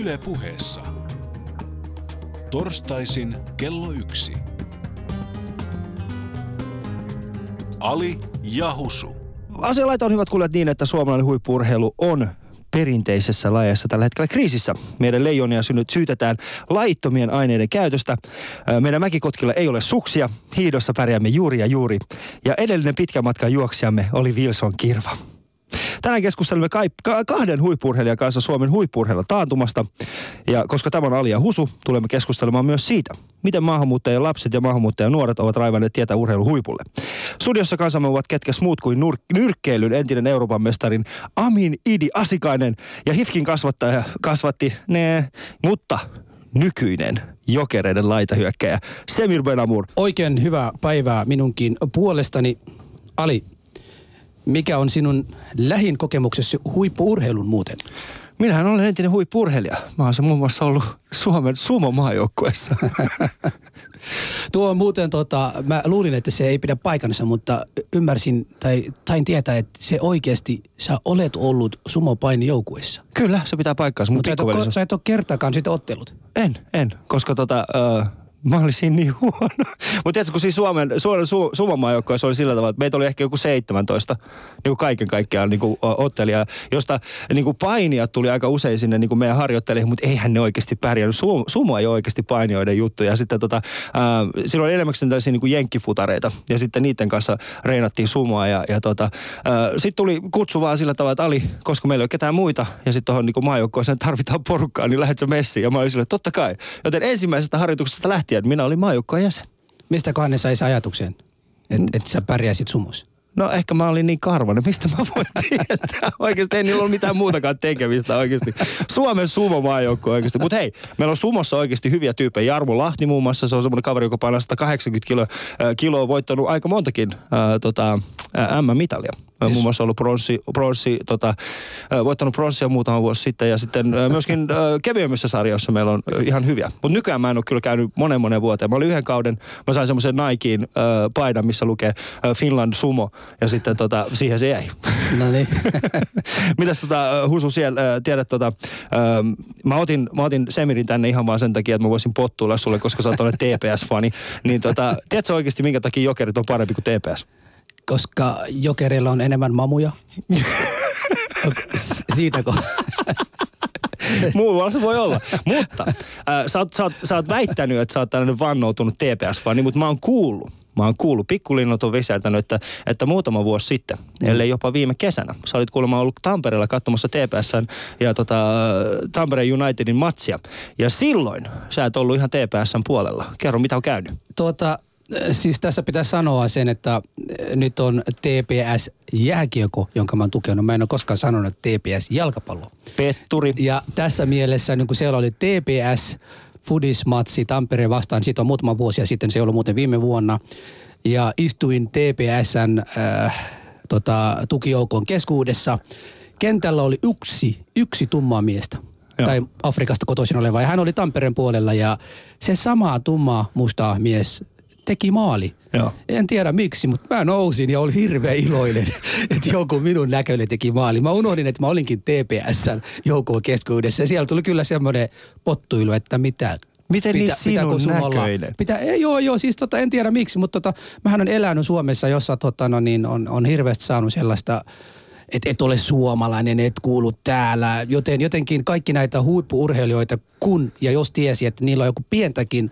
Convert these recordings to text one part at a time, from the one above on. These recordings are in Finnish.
Yle puheessa. Torstaisin kello yksi. Ali ja Husu. Asialaita on hyvät kuulijat niin, että suomalainen huippurheilu on perinteisessä lajeissa tällä hetkellä kriisissä. Meidän leijonia synnyt syytetään laittomien aineiden käytöstä. Meidän mäkikotkilla ei ole suksia. Hiidossa pärjäämme juuri ja juuri. Ja edellinen pitkän matkan juoksijamme oli Wilson Kirva. Tänään keskustelemme kahden huippurheilijan kanssa Suomen huippurheilla taantumasta. Ja koska tämä on Alia Husu, tulemme keskustelemaan myös siitä, miten maahanmuuttajien lapset ja maahanmuuttajien nuoret ovat raivanneet tietä urheilun huipulle. Studiossa kansamme ovat ketkä muut kuin nur, nyrkkeilyn entinen Euroopan mestarin Amin Idi Asikainen ja Hifkin kasvattaja kasvatti ne, mutta nykyinen jokereiden laitahyökkäjä Semir Benamur. Oikein hyvää päivää minunkin puolestani. Ali, mikä on sinun lähin kokemuksesi huippuurheilun muuten? Minähän olen entinen huippurheilija. Mä oon se muun muassa ollut Suomen sumo-maajoukkueessa. Tuo on muuten, tota, mä luulin, että se ei pidä paikansa, mutta ymmärsin tai tain tietää, että se oikeasti, sä olet ollut sumopainijoukuessa. Kyllä, se pitää paikkaansa. Mutta sä, et sä et ole kertaakaan sitä ottelut. En, en, koska tota, uh, Mä olisin niin huono. Mutta tiedätkö, kun siis Suomen, Suomen su, Suomenmaajoukkoissa oli sillä tavalla, että meitä oli ehkä joku 17 niin kuin kaiken kaikkiaan niin kuin ottelija, josta niin kuin painijat tuli aika usein sinne niin kuin meidän harjoittelijoihin, mutta eihän ne oikeasti pärjännyt. Su, sumo ei oikeasti painijoiden juttu. Ja sitten tota, äh, silloin oli enemmän tällaisia niin kuin jenkkifutareita ja sitten niiden kanssa reinattiin sumoa. Ja, ja tota, sitten tuli kutsu vaan sillä tavalla, että Ali, koska meillä ei ole ketään muita ja sitten tuohon niin maajoukkoon tarvitaan porukkaa, niin lähdet sä messiin. Ja mä olin silleen, totta kai. Joten ensimmäisestä harjoituksesta lähti lähtien minä olin maajoukkojen jäsen. Mistä ne sai ajatuksen, että et sä pärjäsit sumussa? No ehkä mä olin niin karvanen, mistä mä voin tietää. Oikeasti ei niillä ollut mitään muutakaan tekemistä oikeasti. Suomen sumo maajoukko oikeasti. Mutta hei, meillä on sumossa oikeasti hyviä tyyppejä. Jarmo Lahti muun muassa, se on semmoinen kaveri, joka painaa 180 kilo, äh, kiloa, voittanut aika montakin äh, tota, äh, M-mitalia. Yes. Muun muassa ollut pronssi, pronssi tota, voittanut pronssia muutama vuosi sitten ja sitten myöskin kevyemmissä sarjoissa meillä on ihan hyviä. Mutta nykyään mä en ole kyllä käynyt monen monen vuoteen. Mä olin yhden kauden, mä sain semmoisen Nikein äh, paidan, missä lukee äh, Finland Sumo ja sitten tota, siihen se jäi. No niin. Mitäs tota, Husu siellä, äh, tiedät tota, äh, mä, otin, mä otin Semirin tänne ihan vaan sen takia, että mä voisin pottuilla sulle, koska sä oot TPS-fani. Niin tota, tiedätkö oikeasti, minkä takia jokerit on parempi kuin TPS? Koska jokerilla on enemmän mamuja. Siitäkö? Muun muassa voi olla. Mutta äh, sä, oot, sä, oot, sä oot väittänyt, että sä oot tällainen vannoutunut TPS-fani, mutta mä oon kuullut, mä oon kuullut, pikkulinnot on visertänyt, että, että muutama vuosi sitten, mm. ellei jopa viime kesänä, sä olit kuulemma ollut Tampereella katsomassa TPSn ja tota, Tampereen Unitedin matsia. Ja silloin sä et ollut ihan TPSn puolella. Kerro, mitä on käynyt? Tuota, siis tässä pitää sanoa sen, että eh, nyt on TPS jääkiekko, jonka mä oon tukenut. Mä en ole koskaan sanonut TPS jalkapallo. Petturi. Ja tässä mielessä, niin kun siellä oli TPS Fudismatsi Tampereen vastaan, siitä on muutama vuosi ja sitten se oli muuten viime vuonna. Ja istuin TPSn äh, tota, tukijoukon keskuudessa. Kentällä oli yksi, yksi tummaa miestä. Joo. tai Afrikasta kotoisin oleva. Ja hän oli Tampereen puolella ja se sama tumma musta mies teki maali. Joo. En tiedä miksi, mutta mä nousin ja olin hirveän iloinen, että joku minun näköinen teki maali. Mä unohdin, että mä olinkin TPSn joukkoon keskuudessa ja siellä tuli kyllä semmoinen pottuilu, että mitä Miten niin sinun näköinen? Pitää, ei, joo, joo, siis tota, en tiedä miksi, mutta tota, mähän on elänyt Suomessa, jossa tota, no, niin on, on hirveästi saanut sellaista että et ole suomalainen, et kuulu täällä. Joten jotenkin kaikki näitä huippuurheilijoita, kun ja jos tiesi, että niillä on joku pientäkin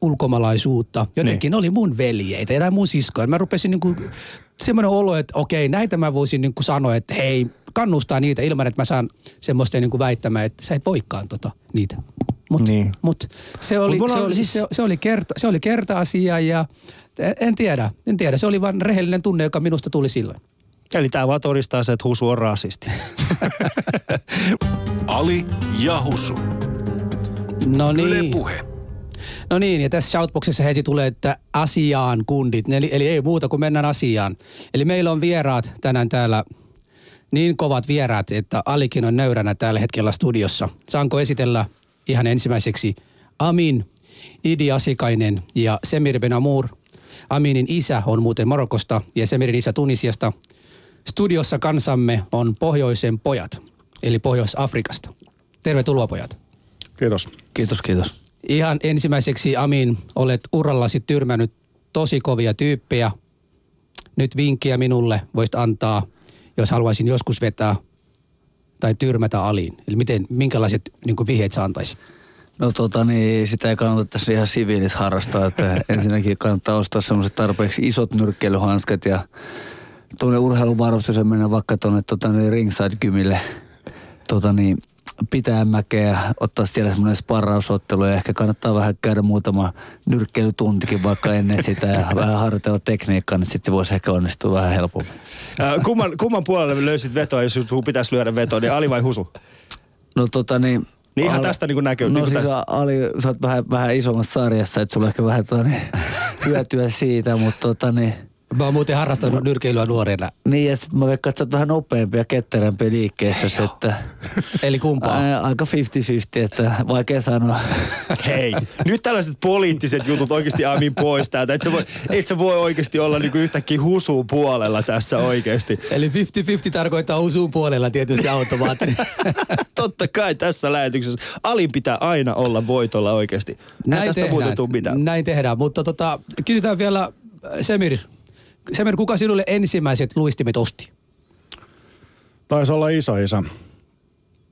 ulkomalaisuutta. Jotenkin niin. oli mun veljeitä ja mun siskoja. Mä rupesin niinku semmoinen olo, että okei, näitä mä voisin niinku sanoa, että hei, kannustaa niitä ilman, että mä saan semmoista niinku väittämää, että sä et voikaan tota, niitä. Mutta niin. mut se, oli, mut se, oli, siis... se, se, oli kerta, se oli kerta-asia ja en tiedä, en tiedä. Se oli vain rehellinen tunne, joka minusta tuli silloin. Eli tämä vaan todistaa se, että Husu on rasisti. Ali ja Husu. No niin. Yle puhe. No niin, ja tässä shoutboxissa heti tulee, että asiaan kundit, eli, eli ei muuta kuin mennään asiaan. Eli meillä on vieraat tänään täällä, niin kovat vieraat, että Alikin on nöyränä tällä hetkellä studiossa. Saanko esitellä ihan ensimmäiseksi Amin, Idi Asikainen ja Semir Benamur. Aminin isä on muuten Marokosta ja Semirin isä Tunisiasta. Studiossa kansamme on Pohjoisen pojat, eli Pohjois-Afrikasta. Tervetuloa pojat. Kiitos. Kiitos, kiitos. Ihan ensimmäiseksi Amin, olet urallasi tyrmännyt tosi kovia tyyppejä. Nyt vinkkiä minulle voisit antaa, jos haluaisin joskus vetää tai tyrmätä aliin. Eli miten, minkälaiset niin vihjeet sä antaisit? No tota niin, sitä ei kannata tässä ihan siviilis harrastaa, että ensinnäkin kannattaa ostaa semmoiset tarpeeksi isot nyrkkeilyhanskat ja tuonne urheiluvarustus ja mennä vaikka tuonne tota, niin ringside gymille tota, niin, pitää mäkeä, ottaa siellä semmoinen sparrausottelu ja ehkä kannattaa vähän käydä muutama nyrkkeilytuntikin vaikka ennen sitä ja vähän harjoitella tekniikkaa, niin sitten se voisi ehkä onnistua vähän helpommin. Kumman, kumman puolelle löysit vetoa, jos pitäisi lyödä vetoa, niin Ali vai Husu? No tota niin... Niin ihan tästä niin kuin näkyy. No niin siis tästä. Ali, sä oot vähän, vähän isommassa sarjassa, että sulla ehkä vähän tota, niin, hyötyä siitä, mutta tota niin... Mä oon muuten harrastanut nyrkeilyä nuorena. Niin ja sitten mä veikkaan, että sä oot vähän nopeampi ja ketterämpi liikkeessä, että Eli kumpaa? ää, aika 50-50, että vaikea sanoa. Hei, nyt tällaiset poliittiset jutut oikeasti Amin pois täältä. Et sä voi, et sä voi oikeasti olla niinku yhtäkkiä husuun puolella tässä oikeasti. Eli 50-50 tarkoittaa usuun puolella tietysti automaattinen. Totta kai tässä lähetyksessä. Alin pitää aina olla voitolla oikeasti. Näin tästä mitään. Näin tehdään, mutta tota, kysytään vielä Semir. Semir, kuka sinulle ensimmäiset luistimet osti? Taisi olla iso isä,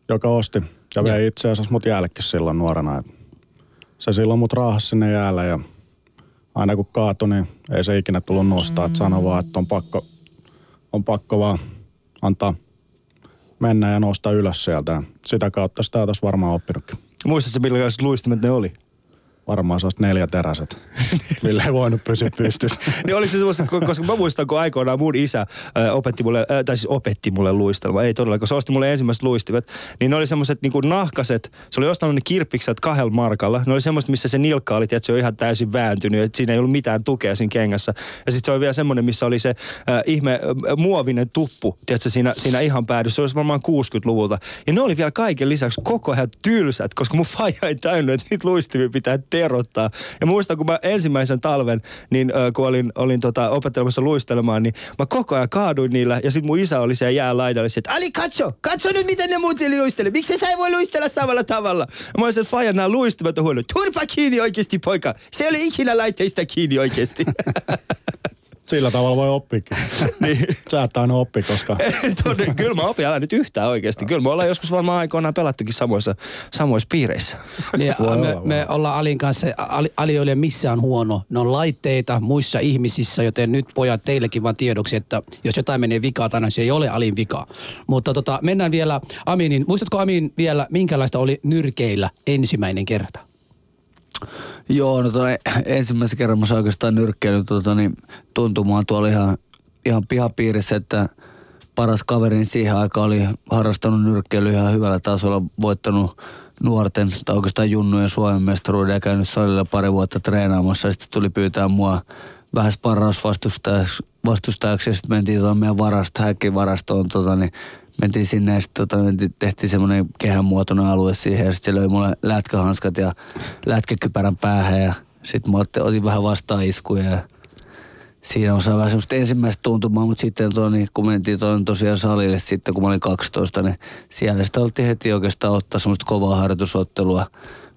joka osti ja vei itse asiassa mut jällekin silloin nuorena. Se silloin mut raahasi sinne jäälle ja aina kun kaatui, niin ei se ikinä tullut nostaa. Et sanoi vaan, että on pakko, on pakko vaan antaa mennä ja nousta ylös sieltä. Sitä kautta sitä olisi varmaan oppinutkin. Muistatko millaiset luistimet ne oli? Varmaan se olisi neljä teräset, millä ei voinut pysyä pystyssä. niin oli se semmoista, koska mä muistan, kun aikoinaan mun isä opetti mulle, tai siis opetti mulle luistelua, ei todellakaan, se osti mulle ensimmäiset luistimet, niin ne oli semmoiset niinku nahkaset, se oli ostanut ne kirppikset kahdella markalla, ne oli semmoista, missä se nilkka oli, että se on ihan täysin vääntynyt, että siinä ei ollut mitään tukea siinä kengässä. Ja sitten se oli vielä semmoinen, missä oli se ö, ihme ö, muovinen tuppu, tiedätkö, siinä, siinä ihan päädyssä, se olisi varmaan 60-luvulta. Ja ne oli vielä kaiken lisäksi koko ajan tylsät, koska mun faija ei täynnä, että niitä luistimia pitää terottaa. Ja muistan, kun mä ensimmäisen talven, niin ö, kun olin, olin tota, opettelemassa luistelemaan, niin mä koko ajan kaaduin niillä. Ja sitten mun isä oli siellä jäälaidalla, että Ali, katso, katso nyt, miten ne muut luistelee. Miksi sä ei voi luistella samalla tavalla? Ja mä olisin, että faija, nämä luistimet on huono. Turpa kiinni oikeasti, poika. Se ei ole ikinä laitteista kiinni oikeasti. Sillä tavalla voi oppikin. niin. Sä et aina oppi, koska Todella, kyllä mä opin, älä nyt yhtään oikeasti. Kyllä me ollaan joskus varmaan aikoinaan pelattukin samoissa, samoissa piireissä. Niin, Voi me, olla, me ollaan Alin kanssa, Ali, Ali ei ole missään huono. Ne on laitteita muissa ihmisissä, joten nyt pojat teillekin vaan tiedoksi, että jos jotain menee vikaa tänään, se ei ole Alin vika. Mutta tota, mennään vielä Aminin. Muistatko Amin vielä, minkälaista oli nyrkeillä ensimmäinen kerta? Joo, no toi ensimmäisen kerran mä oikeastaan nyrkkeilyn tota, niin, tuntumaan tuolla ihan, ihan pihapiirissä, että paras kaveri siihen aikaan oli harrastanut nyrkkeilyä ihan hyvällä tasolla, voittanut nuorten tai oikeastaan junnujen Suomen mestaruuden ja käynyt salilla pari vuotta treenaamassa. Sitten tuli pyytää mua vähän sparrausvastustajaksi vastustajaksi ja sitten mentiin tuon meidän varasto, häkkivarastoon, tota, niin mentiin sinne ja sitten tota, tehtiin semmoinen kehänmuotoinen alue siihen ja sitten se löi mulle lätkähanskat ja lätkäkypärän päähän ja sitten mä otin, otin vähän vastaan iskuja ja siinä on vähän semmoista ensimmäistä tuntumaa, mutta sitten tuo, niin, kun mentiin tuon tosiaan salille sitten, kun mä olin 12, niin siellä sitä oltiin heti oikeastaan ottaa semmoista kovaa harjoitusottelua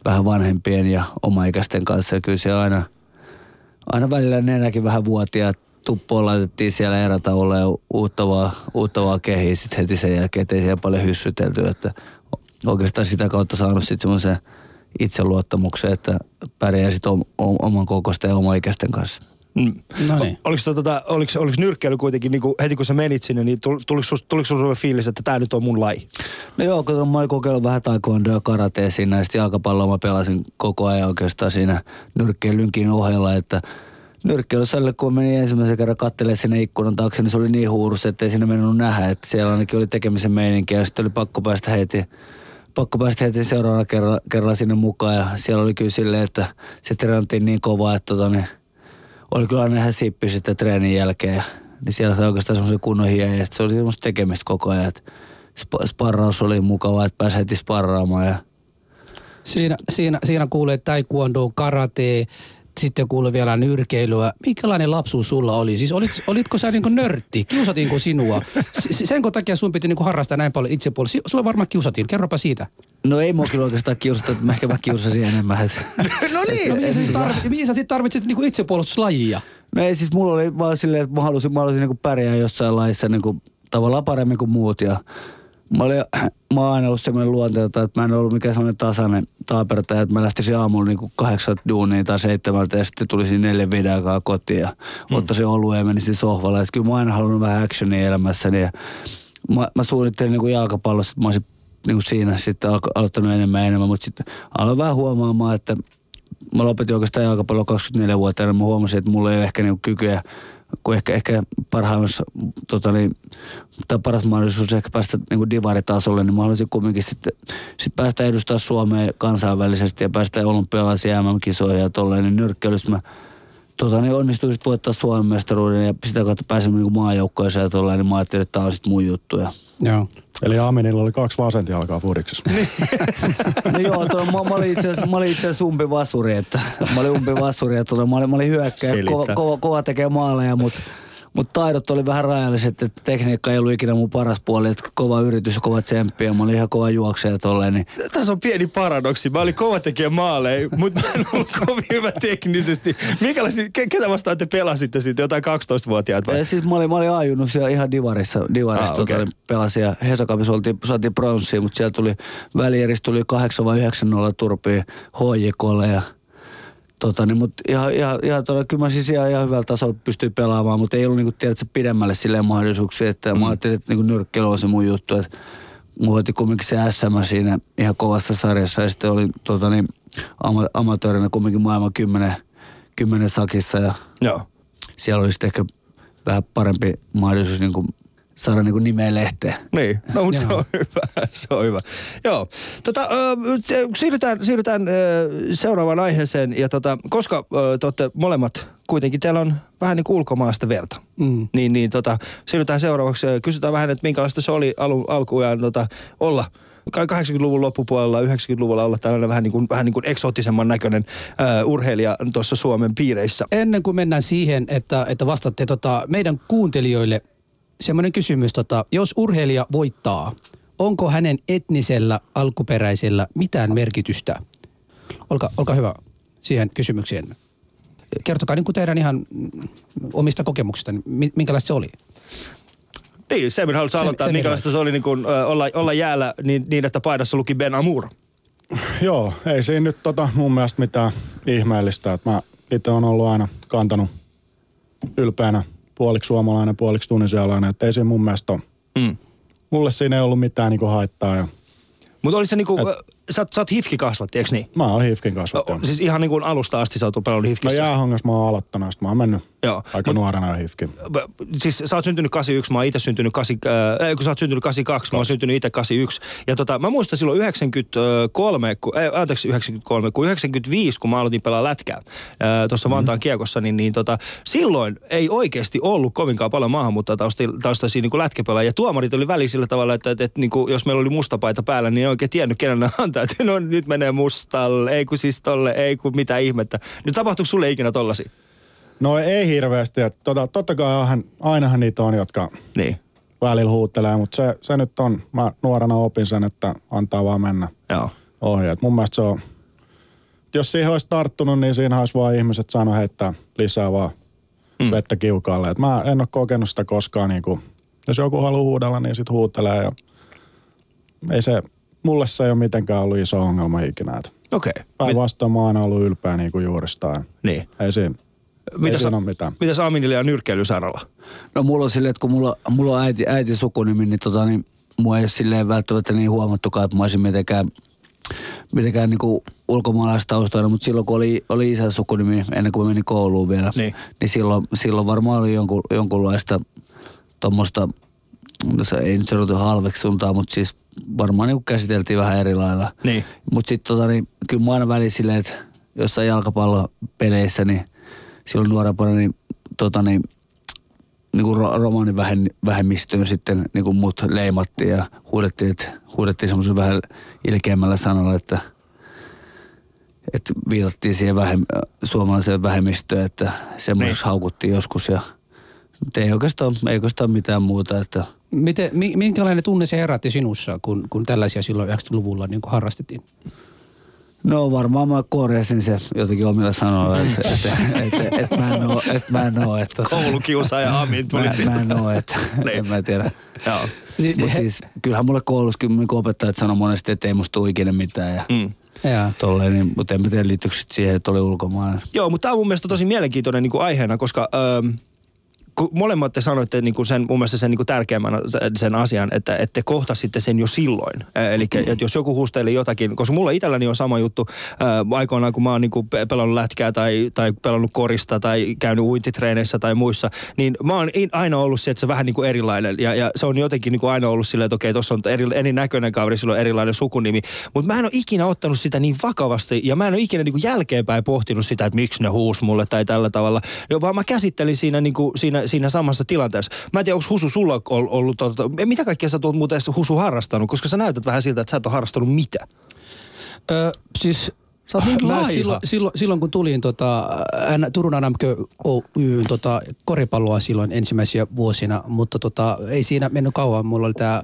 vähän vanhempien ja omaikäisten kanssa. Ja kyllä se aina, aina välillä nenäkin vähän vuotia tuppoon laitettiin siellä erätauolla ja uutta vaan, uutta vaan kehiin sitten heti sen jälkeen, ettei siellä paljon hyssytelty, että oikeastaan sitä kautta saanut sitten semmoisen itseluottamuksen, että pärjää sitten oman kokoisten ja omaikäisten kanssa. Mm. No niin. Oliko, tota, oliko, oliko nyrkkeily kuitenkin, niin kuin, heti kun sä menit sinne, niin tul- tuliko tuliko sulla fiilis, että tämä nyt on mun laji? No joo, kun mä olin kokeillut vähän taekwondo ja karatea siinä ja sitten jalkapalloa mä pelasin koko ajan oikeastaan siinä nyrkkeilynkin ohella, että nyrkkeilysälle, kun mä menin ensimmäisen kerran kattelemaan sinne ikkunan taakse, niin se oli niin huurus, että ei sinne mennyt nähdä, että siellä ainakin oli tekemisen meininki ja sitten oli pakko päästä heti pakko päästä heti seuraavana kerralla, kerralla sinne mukaan ja siellä oli kyllä silleen, että se treenattiin niin kovaa, että tota, niin oli kyllä aina ihan sippi sitten treenin jälkeen. Niin siellä sai oikeastaan semmoisen kunnon hien, että se oli semmoista tekemistä koko ajan. Että sp- sparraus oli mukavaa, että pääsi heti sparraamaan. Ja Siinä, siinä, siinä kuulee taekwondo, karate, sitten kuului vielä nyrkeilyä. Minkälainen lapsuus sulla oli? Siis olit, olitko sä niinku nörtti? Kiusatiinko sinua? S- senkö takia sun piti niinku harrastaa näin paljon itsepuolella? Sua varmaan kiusatiin. Kerropa siitä. No ei mua kyllä oikeastaan kiusata, että mä ehkä mä kiusasin enemmän. että- No niin. No, mihin, sä sit tarvitsit, mihin sä sit tarvitsit niinku itsepuolustuslajia? No ei siis mulla oli vaan silleen, että mä halusin, mä halusin niinku pärjää jossain laissa niinku, tavallaan paremmin kuin muut. Ja mä, olin, mä oon aina ollut semmoinen luonteelta, että mä en ollut mikään semmoinen tasainen taapertaja, että mä lähtisin aamulla niinku kahdeksan duuniin tai seitsemältä ja sitten tulisin neljän viiden aikaa kotiin ja mm. ottaisin oluen ja menisin sohvalle. Että kyllä mä oon aina halunnut vähän actionia elämässäni ja mä, mä suunnittelin niinku jalkapallossa, että mä olisin niinku siinä sitten al- aloittanut enemmän ja enemmän, mutta sitten aloin vähän huomaamaan, että mä lopetin oikeastaan jalkapallo 24-vuotiaana. Mä huomasin, että mulla ei ole ehkä niinku kykyä, kun ehkä, ehkä parhaimmassa, tota niin, tai paras mahdollisuus ehkä päästä niinku divaritasolle, niin mä haluaisin kumminkin sitten sit päästä edustaa Suomea kansainvälisesti ja päästä olympialaisiin MM-kisoihin ja tolleen, niin nyrkkeilyssä mä tota, niin onnistuin sitten voittaa Suomen mestaruuden ja sitä kautta pääsin niinku maajoukkoeseen ja tolleen, niin mä ajattelin, että tää on sitten mun juttu. Ja Joo. Eli Aminilla oli kaksi vasenjalkaa fudiksessa. No joo, tuo, mä, mä, olin itse asiassa, mä olin itse asiassa umpi vasuri, että mä olin umpi vasuri, että tuota, mä olin, mä olin hyökkäjä, Selittää. kova, kova, kova tekee maaleja, mutta mut taidot oli vähän rajalliset, että tekniikka ei ollut ikinä mun paras puoli, että kova yritys ja kova tsemppi ja mä olin ihan kova juokseja tolleen, niin Tässä on pieni paradoksi. Mä olin kova tekijä maaleja, mutta mä en ollut kovin hyvä teknisesti. Minkälaisia, ke, ketä vastaan te pelasitte sitten? Jotain 12-vuotiaat vai? Ja siis mä olin, mä olin ajunnut siellä ihan divarissa, divarissa Ah, okay. pelasin ja Hesakapissa oltiin, saatiin pronssiin, mutta siellä tuli välieristä tuli 8 vai 9 0 turpiin HJKlle ja Tota, niin, mutta ihan, ihan, ihan todella, kyllä mä siis ihan, ihan hyvällä tasolla pystyin pelaamaan, mutta ei ollut niinku, tiedätkö, pidemmälle silleen mahdollisuuksia, että mm. mä ajattelin, että niinku, nyrkkeily on se mun juttu, että voitin kumminkin se SM siinä ihan kovassa sarjassa ja sitten olin tota, niin, ama, amatöörinä kumminkin maailman kymmenen, kymmenen sakissa ja Joo. siellä oli sitten ehkä vähän parempi mahdollisuus niin kuin saada niin nimeä lehteen. Niin, no mutta se on hyvä, se on hyvä. Joo, tota, te- siirrytään, siirrytään ö, seuraavaan aiheeseen. Ja tota, koska ö, te olette molemmat, kuitenkin teillä on vähän niin kuin ulkomaasta verta. Mm. Niin, niin tota, siirrytään seuraavaksi. Kysytään vähän, että minkälaista se oli alu, alkujaan tota, olla kai 80-luvun loppupuolella, 90-luvulla olla tällainen vähän niin kuin, vähän niin kuin eksoottisemman näköinen ö, urheilija tuossa Suomen piireissä. Ennen kuin mennään siihen, että, että vastatte tota, meidän kuuntelijoille semmoinen kysymys, tota, jos urheilija voittaa, onko hänen etnisellä alkuperäisellä mitään merkitystä? Olkaa, olkaa hyvä siihen kysymykseen. Kertokaa niin kuin teidän ihan omista kokemuksista, niin minkälaista se oli? Niin, Semir, haluatko Sem- aloittaa, minkälaista se oli niin kuin, ö, olla, olla jäällä niin, niin, että paidassa luki Ben Amour? Joo, ei siinä nyt tota mun mielestä mitään ihmeellistä. Että mä itse on ollut aina kantanut ylpeänä puoliksi suomalainen, puoliksi tunisialainen. Että ei siinä mun mielestä ole. Mm. Mulle siinä ei ollut mitään niinku haittaa. Ja Mutta oli se niinku, Et... sä, sä oot hifki kasvatti, eikö niin? mä oon hifkin O, kasvattaja. siis ihan niin kuin alusta asti sä oot pelannut No hifkissä. jäähongas mä oon aloittanut, sit mä oon mennyt Joo. aika Mut- nuorena hifkin. B- Siis sä oot syntynyt 81, mä oon itse syntynyt 8, äh, kun sä oot syntynyt 82, mä oon syntynyt itse 81. Ja tota, mä muistan silloin 93, kun, äh, anteeksi 93, kun 95, kun mä aloitin pelaa lätkää äh, tuossa Mhm. Vantaan kiekossa, niin, niin tota, silloin ei oikeasti ollut kovinkaan paljon maahanmuuttajataustaisia niin lätkäpelaajia. Ja tuomarit oli väliin sillä tavalla, että, että, että niin kuin, jos meillä oli mustapaita päällä, niin ei oikein tiennyt, kenelle Että no nyt menee mustalle, ei kun siis tolle, ei kun mitä ihmettä. Nyt tapahtuuko sulle ikinä tollasia? No ei hirveästi. Että tota, totta kai ainahan, ainahan niitä on, jotka Niin, välillä huuttelee, mutta se, se nyt on, mä nuorena opin sen, että antaa vaan mennä joo. ohi. Et mun mielestä se on, jos siihen olisi tarttunut, niin siinä olisi vaan ihmiset saanut heittää lisää vaan mm. vettä kiukaalle. Et mä en ole kokenut sitä koskaan, niin kuin, jos joku haluaa huudella, niin sit huutelee. Ja ei se, mulle se ei ole mitenkään ollut iso ongelma ikinä. Okei. Okay. Päinvastoin mä oon ollut ylpeä niin kuin juuristaan. Niin. Ei siinä, Mitä sä- ole mitään. Mitäs Aminilla ja nyrkkeilysaralla? No mulla on silleen, että kun mulla, mulla on äiti, äiti sukunimi, niin, tota, niin mua ei ole silleen välttämättä niin huomattukaan, että mä olisin mitenkään, mitenkään niin ulkomaalaistaustainen, mutta silloin kun oli, oli isän sukunimi, ennen kuin mä menin kouluun vielä, Niin. niin silloin, silloin varmaan oli jonkun, jonkunlaista tuommoista, no se ei nyt sanota halveksuntaa, mutta siis varmaan niin käsiteltiin vähän eri lailla. Niin. Mutta sitten tota, niin, kyllä mä aina väliin silleen, että jossain jalkapallopeleissä, niin silloin nuorempana, niin, tota, niin, niin kuin ro- romanivähemmistöön sitten niin kuin mut leimattiin ja huudettiin, että, huudettiin semmoisen vähän ilkeämmällä sanalla, että että viitattiin siihen vähem, suomalaiseen vähemmistöön, että semmoiseksi Niin. haukuttiin joskus ja ei oikeastaan, ei oikeastaan mitään muuta, että Miten, mi, minkälainen tunne se herätti sinussa, kun, kun tällaisia silloin 90-luvulla niin harrastettiin? No varmaan mä korjasin se jotenkin omilla sanoilla, että et, et, et, et mä en oo, et mä en oo, että tota, Koulukiusaaja Amin tuli mä, siinä. mä en oo, että en mä tiedä. Joo. Mutta siis kyllähän mulle koulussakin niin opettajat sanoi monesti, että ei musta tule ikinä mitään ja Mm. Ja. tolleen, niin, mutta en mä tiedä liittyykö siihen, että oli ulkomainen. Joo, mutta tämä on mun mielestä tosi mielenkiintoinen niin kuin aiheena, koska öö, molemmat te sanoitte niin kuin sen, mun mielestä sen niin kuin tärkeimmän sen- asian, että, että te kohtasitte sen jo silloin. Eli Mm. että jos joku huustelee jotakin, koska mulla itselläni on sama juttu ää, aikoinaan, kun mä oon niin kuin pe- pelannut lätkää tai, tai pelannut korista tai käynyt uintitreeneissä tai muissa, niin mä oon in- aina ollut se, että se vähän niin kuin erilainen. Ja, ja se on jotenkin niin kuin aina ollut silleen, että okei, tuossa on eri, erinäköinen kaveri, sillä on erilainen sukunimi. Mutta mä en ole ikinä ottanut sitä niin vakavasti ja mä en ole ikinä niin kuin jälkeenpäin pohtinut sitä, että miksi ne huus mulle tai tällä tavalla. Jo, vaan mä käsittelin siinä, niin kuin, siinä, siinä samassa tilanteessa. Mä en tiedä, onko Husu sulla ollut, ollut tota, mitä kaikkea sä oot muuten Husu harrastanut, koska sä näytät vähän siltä, että sä et ole harrastanut mitä. Ö, siis Sä oot niin mä silloin, silloin, silloin, kun tulin tota, N- Turun NMK Oyn tota, koripalloa silloin ensimmäisiä vuosina, mutta tota, ei siinä mennyt kauan. Mulla oli tämä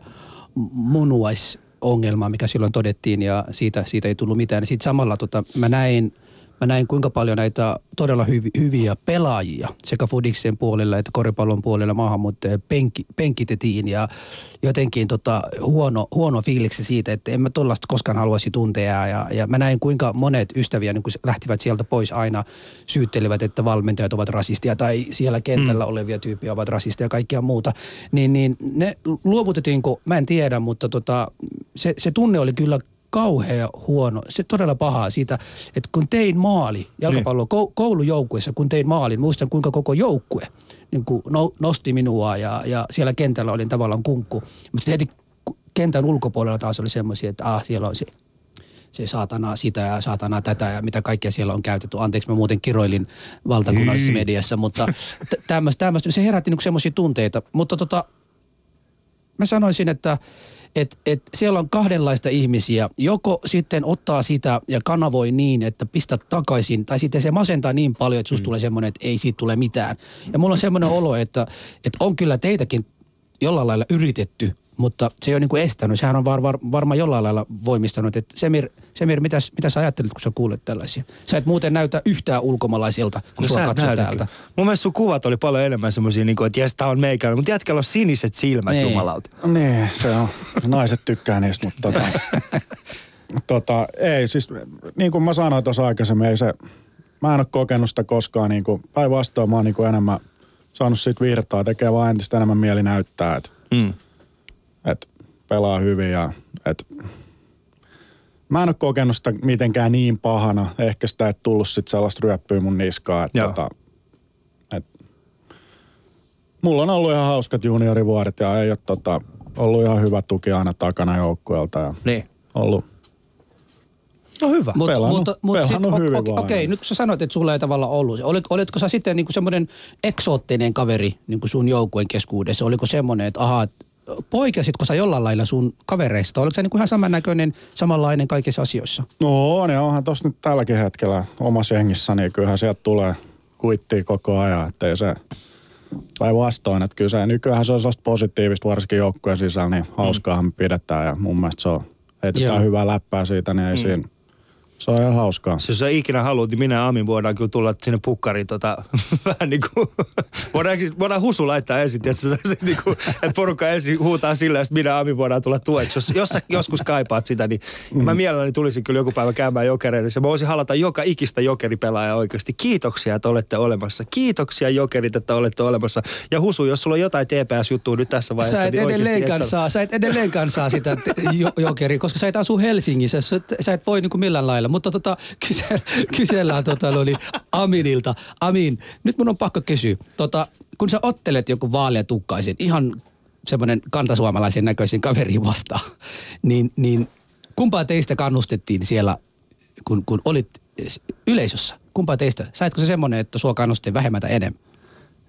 munuaisongelma, mikä silloin todettiin ja siitä, siitä ei tullut mitään. Sitten samalla tota, mä näin mä näin kuinka paljon näitä todella hyvi, hyviä pelaajia sekä Fudiksen puolella että koripallon puolella maahanmuuttajia penki, penkitettiin. Ja jotenkin tota, huono, huono fiiliksi siitä, että en mä tollaista koskaan haluaisi tuntea. Ja, ja mä näin kuinka monet ystäviä niin kun lähtivät sieltä pois aina syyttelivät, että valmentajat ovat rasistia tai siellä kentällä mm. olevia tyyppiä ovat rasistia ja kaikkea muuta, niin, niin ne luovutettiinko, mä en tiedä, mutta tota, se, se tunne oli kyllä kauhea huono, se todella pahaa siitä, että kun tein maali jalkapallo kou- koulujoukkueessa, kun tein maalin, muistan kuinka koko joukkue niin kuin no, nosti minua ja, ja siellä kentällä olin tavallaan kunkku. Mutta heti kentän ulkopuolella taas oli semmoisia, että ah, siellä on se, se saatana sitä ja saatana tätä ja mitä kaikkea siellä on käytetty. Anteeksi, mä muuten kiroilin valtakunnallisessa mediassa, mutta tämmöistä, tämmöistä, se herätti niin semmoisia tunteita. Mutta tota, mä sanoisin, että et, et siellä on kahdenlaista ihmisiä. Joko sitten ottaa sitä ja kanavoi niin, että pistä takaisin, tai sitten se masentaa niin paljon, että susta mm. tulee semmoinen, että ei siitä tule mitään. Ja mulla on semmoinen olo, että, että on kyllä teitäkin jollain lailla yritetty, mutta se ei ole niin kuin estänyt. Sehän on var, var, varmaan jollain lailla voimistanut. Et Semir, Semir mitäs, mitä sä ajattelit, kun sä kuulet tällaisia? Sä et muuten näytä yhtään ulkomaalaiselta, kun no, sua katsoo näytäkään. täältä. Mun mielestä sun kuvat oli paljon enemmän semmosia, niin kuin, että jes, tää on meikäläinen. Mutta jätkällä on siniset silmät, Niin. jumalauta. Niin, se on. Naiset tykkää niistä, mutta tota, tota, ei siis, niin kuin mä sanoin tuossa aikaisemmin, ei se, mä en ole kokenut sitä koskaan niin kuin, päinvastoin mä oon niin kuin enemmän saanut siitä virtaa, tekee vaan entistä enemmän mieli näyttää, että Mm. Et pelaa hyvin ja et, mä en ole kokenut sitä mitenkään niin pahana. Ehkä sitä ei tullut sit sellaista ryöppyä mun niskaa, että Joo. tota, et, mulla on ollut ihan hauskat juniorivuodet ja ei ole tota, ollut ihan hyvä tuki aina takana joukkueelta ja Niin. ollut No hyvä. Mut, Pelannut- mutta, mutta sit, pelannut hyvin okei, vaan. okei, nyt kun sä sanoit, että sulla ei tavallaan ollut. Olit, olitko sä sitten niinku semmoinen eksoottinen kaveri niinku sun joukkueen keskuudessa? Oliko semmoinen, että ahaa, et poikasitko sä jollain lailla sun kavereista? Tai oliko sä niinku ihan samannäköinen, samanlainen kaikissa asioissa? No on ja onhan tossa nyt tälläkin hetkellä omassa jengissä, niin kyllähän sieltä tulee kuittia koko ajan, ettei se päinvastoin, että kyllä se nykyään se on sellaista positiivista varsinkin joukkueen sisällä, niin hauskaahan me pidetään ja mun mielestä se on, heitetään Joo. hyvää läppää siitä, niin ei mm. siinä, se on ihan hauskaa. Siis jos sä ikinä haluat, niin minä ja Ami voidaan kyllä tulla sinne pukkariin tota, vähän niin kuin, voidaan, voidaan husu laittaa ensin, tietysti, se, se, niin kuin, että porukka ensin huutaa sillä, ja sitten minä ja Ami voidaan tulla tueksi. Jos, jos sä joskus kaipaat sitä, niin mm. mä mielelläni tulisin kyllä joku päivä käymään jokereissa. Mä voisin halata joka ikistä jokeripelaajaa oikeasti. Kiitoksia, että olette olemassa. Kiitoksia jokerit, että olette olemassa. Ja Husu, jos sulla on jotain TPS-juttua nyt tässä vaiheessa, Sä et, niin oikeasti edelleenkään et saa, sä et edelleenkaan saa sitä jokeri, koska sä et asu Helsingissä. Sä, et- sä et voi niinku millään lailla. Mutta tota, kyse, kysellään tota, no niin, Aminilta. Amin, nyt mun on pakko kysyä. Tota, kun sä ottelet joku vaaleatukkaisen, ihan semmoinen kantasuomalaisen näköisen kaverin vastaan, niin, niin kumpaa teistä kannustettiin siellä, kun, kun olit yleisössä? Kumpaa teistä? Saitko se semmoinen, että sua kannustettiin vähemmän tai enemmän?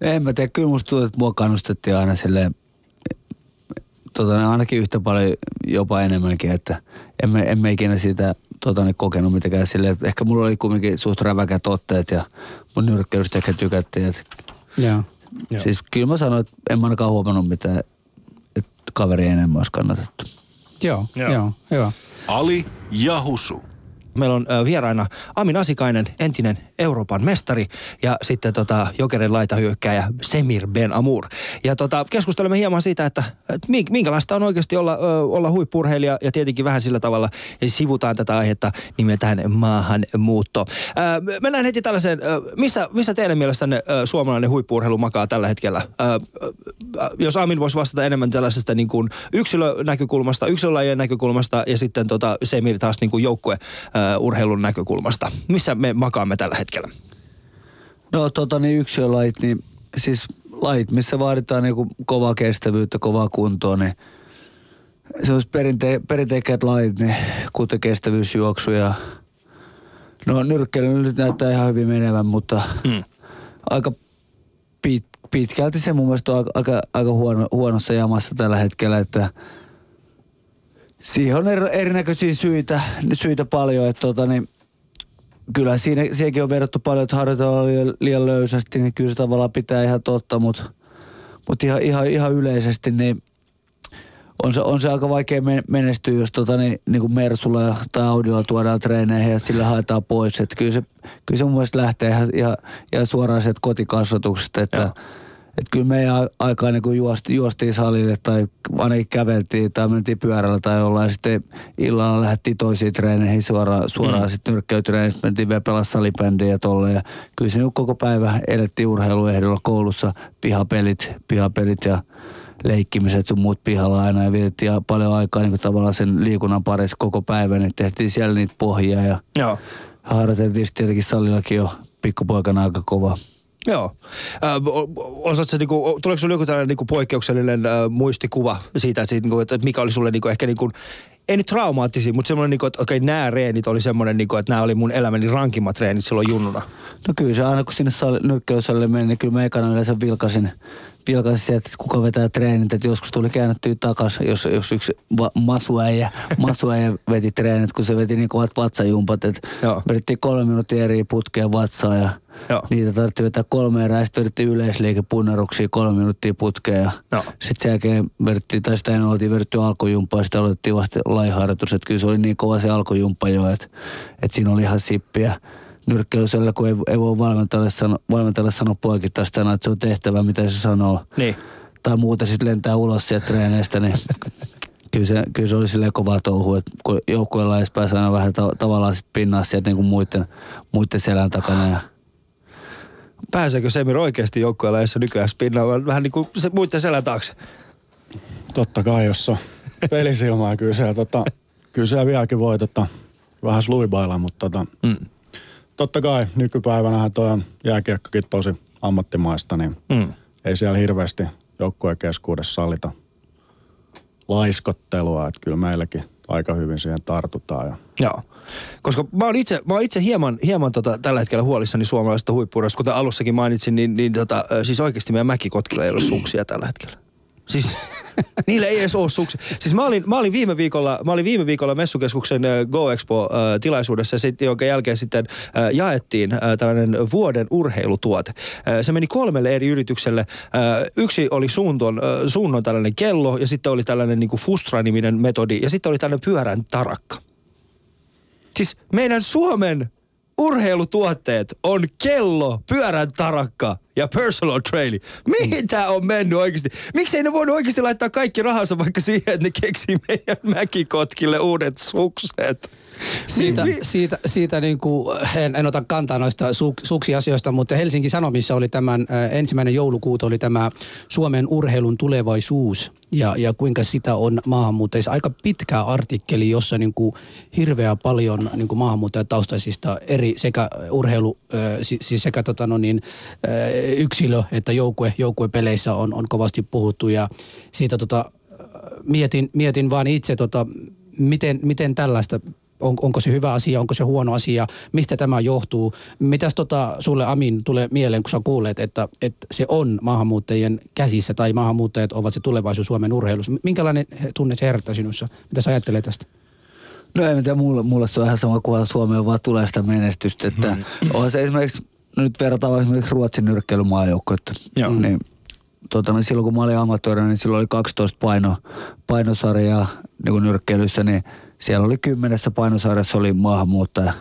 En mä tiedä, kyllä musta tuntuu, että mua kannustettiin aina silleen, tota, ainakin yhtä paljon, jopa enemmänkin, että emme, emme ikinä siitä tota, niin kokenut mitenkään silleen. että Ehkä mulla oli kumminkin suht räväkät otteet ja mun nyrkkeilystä ehkä tykättiin. Et, Joo. Joo. siis kyllä mä sanoin, että en mä ainakaan huomannut mitään, että kaveri ei enemmän olisi kannatettu. Joo, Joo. joo, joo. Ali ja Husu. Meillä on vieraina Amin Asikainen, entinen Euroopan mestari ja sitten tota, Jokeren laitahyökkääjä Semir Ben Amur. Ja tota, keskustelemme hieman siitä, että, että mink- minkälaista on oikeasti olla, ö, olla huippurheilija ja tietenkin vähän sillä tavalla ja sivutaan tätä aihetta nimeltään maahanmuutto. Ö, mennään heti tällaiseen, ö, missä, missä teidän mielestänne ö, suomalainen huippurheilu makaa tällä hetkellä? Ö, ö, jos Amin voisi vastata enemmän tällaisesta niin kuin yksilönäkökulmasta, yksilölajien näkökulmasta ja sitten tota Semir taas niin kuin joukkue ö, urheilun näkökulmasta. Missä me makaamme tällä hetkellä? No tota niin yksilölajit, niin siis lajit, missä vaaditaan niinku kovaa kestävyyttä, kovaa kuntoa, niin sellaiset perinte- perinteikäät lajit, niin kuten kestävyysjuoksu ja no nyrkkeily nyt näyttää ihan hyvin menevän, mutta Hmm. aika pit, pitkälti se mun mielestä on aika, aika, aika huono, huonossa jamassa tällä hetkellä, että siihen on eri, erinäköisiä syitä, syitä paljon, että tota, niin, kyllä siinä, siinäkin on vedottu paljon, että harjoitellaan liian, liian löysästi, niin kyllä se tavallaan pitää ihan totta, mutta, mutta ihan, ihan, ihan yleisesti niin on se, on se aika vaikea men- menestyä, jos tota, niin, niin kuin Mersulla tai Audilla tuodaan treeneihin ja sillä haetaan pois. Että kyllä, se, kyllä se mun mielestä lähtee ihan, ihan, ihan suoraan sieltä kotikasvatuksesta, että Joo. Et kyllä meidän aikaan niin kun juosti, juostiin salille tai ainakin käveltiin tai mentiin pyörällä tai jollain. Sitten illalla lähdettiin toisiin treeneihin suoraan, suoraan mm. sitten nyrkkeytyneen. Sitten mentiin vielä pelaa salibändiä ja tolle. Ja kyllä se koko päivä elettiin urheiluehdolla koulussa. Pihapelit, pihapelit ja leikkimiset sun muut pihalla aina. Ja vietettiin paljon aikaa niin tavallaan sen liikunnan parissa koko päivän. Niin tehtiin siellä niitä pohjia ja Joo. harjoiteltiin sitten tietenkin salillakin jo pikkupoikana aika kova. Joo. Ö, osaatko, niinku, tuleeko sinulla joku tällainen niinku poikkeuksellinen ö, muistikuva siitä, että, siitä, niinku, että mikä oli sulle niinku, ehkä niinku, ei nyt traumaattisia, mutta semmoinen, niinku, että okei, nämä reenit oli semmoinen, niinku, että nämä oli mun elämäni rankimmat reenit silloin junnuna. No kyllä se aina kun sinne sali, nyrkkeyssalille meni, niin kyllä mä ekana yleensä vilkasin, vilkasin sieltä, että kuka vetää treenit. Että joskus tuli käännettyä takas, jos, jos yksi va, masuäijä, masuäijä veti treenit, kun se veti niin kovat vatsajumpat. Että vedettiin kolme minuuttia eri putkeen vatsaa ja Joo. niitä tarvittiin vetää kolme erää. Sitten vedettiin yleisliikepunneruksia kolme minuuttia putkeen. Ja sitten sen jälkeen vedettiin, tai sitä ennen oltiin vedetty alkujumppaa ja sitten aloitettiin vasta laiharjoitus. Että kyllä se oli niin kova se alkujumppa jo, että, että siinä oli ihan sippiä nyrkkeilysellä, kun ei, ei voi valmentajalle sanoa, valmentajalle sanoa poikittaista sanaa, että se on tehtävä, mitä se sanoo. Niin. Tai muuten sitten lentää ulos sieltä treeneistä, niin kyllä se, kyllä se oli silleen kova touhu, että kun joukkueella edes pääsi aina vähän ta- tavallaan sit pinnaa sieltä niin kuin muiden, muiden selän takana. Ja Pääseekö Semir oikeasti joukkueella, jossa nykyään spinnaa vähän niin kuin se muiden selän taakse? Totta kai, jos on pelisilmaa, kyllä siellä, tota, kyllä siellä vieläkin voi tota, vähän sluibailla, mutta tota, Mm. Totta kai nykypäivänähän toi on jääkiekkokin tosi ammattimaista, niin Mm. ei siellä hirveästi joukkueen keskuudessa sallita laiskottelua, että kyllä meilläkin aika hyvin siihen tartutaan. Ja Joo. Koska mä oon itse, mä oon itse hieman, hieman tota, tällä hetkellä huolissani suomalaisesta huippuudesta. Kuten alussakin mainitsin, niin, niin tota, siis oikeasti meidän mäkikotkilla ei ole suksia tällä hetkellä. Siis niillä ei edes ole suksia. Siis mä olin, mä olin viime viikolla, mä olin viime viikolla messukeskuksen ö, Go Expo ö, tilaisuudessa, sit, jonka jälkeen sitten ö, jaettiin tällainen vuoden urheilutuote. Se meni kolmelle eri yritykselle. Yksi oli suunton, ö, suunnon tällainen kello ja sitten oli tällainen niin Fustra-niminen metodi ja sitten oli tällainen pyörän tarakka. Siis meidän Suomen urheilutuotteet on kello, pyörän tarakka ja personal traili. Mihin tää on mennyt oikeasti? Miksei ne voinut oikeasti laittaa kaikki rahansa vaikka siihen, että ne keksii meidän mäkikotkille uudet sukset? Siitä, siitä, siitä niin kuin, en, en ota kantaa noista su, suksiasioista, mutta Helsingin Sanomissa oli tämän ensimmäinen joulukuuta oli tämä Suomen urheilun tulevaisuus ja, ja kuinka sitä on maahanmuuttajissa. Aika pitkä artikkeli, jossa niin kuin hirveä paljon niin kuin maahanmuuttajataustaisista eri sekä urheilu, si- siis sekä tota, no niin, yksilö että joukkue, joukkuepeleissä on, on kovasti puhuttu ja siitä tota, mietin, mietin vaan itse, tota, miten, miten tällaista, on, onko se hyvä asia, onko se huono asia, mistä tämä johtuu. Mitäs tota, sulle Amin tulee mieleen, kun sä kuulet, että, että se on maahanmuuttajien käsissä tai maahanmuuttajat ovat se tulevaisuus Suomen urheilussa. Minkälainen tunne se herättää sinussa? Mitä sä ajattelet tästä? No mä tiedä, mulle, mulle se on ihan sama, kunhan Suomeen vaan tulee sitä menestystä. Että on se esimerkiksi, nyt verrataan esimerkiksi Ruotsin nyrkkeilymaajoukkoita. Joo. Niin, tota, niin silloin kun mä olin amatöörinä, niin silloin oli 12 paino, painosarjaa niin kuin nyrkkeilyssä, niin siellä oli kymmenessä painosarjassa oli maahanmuuttaja.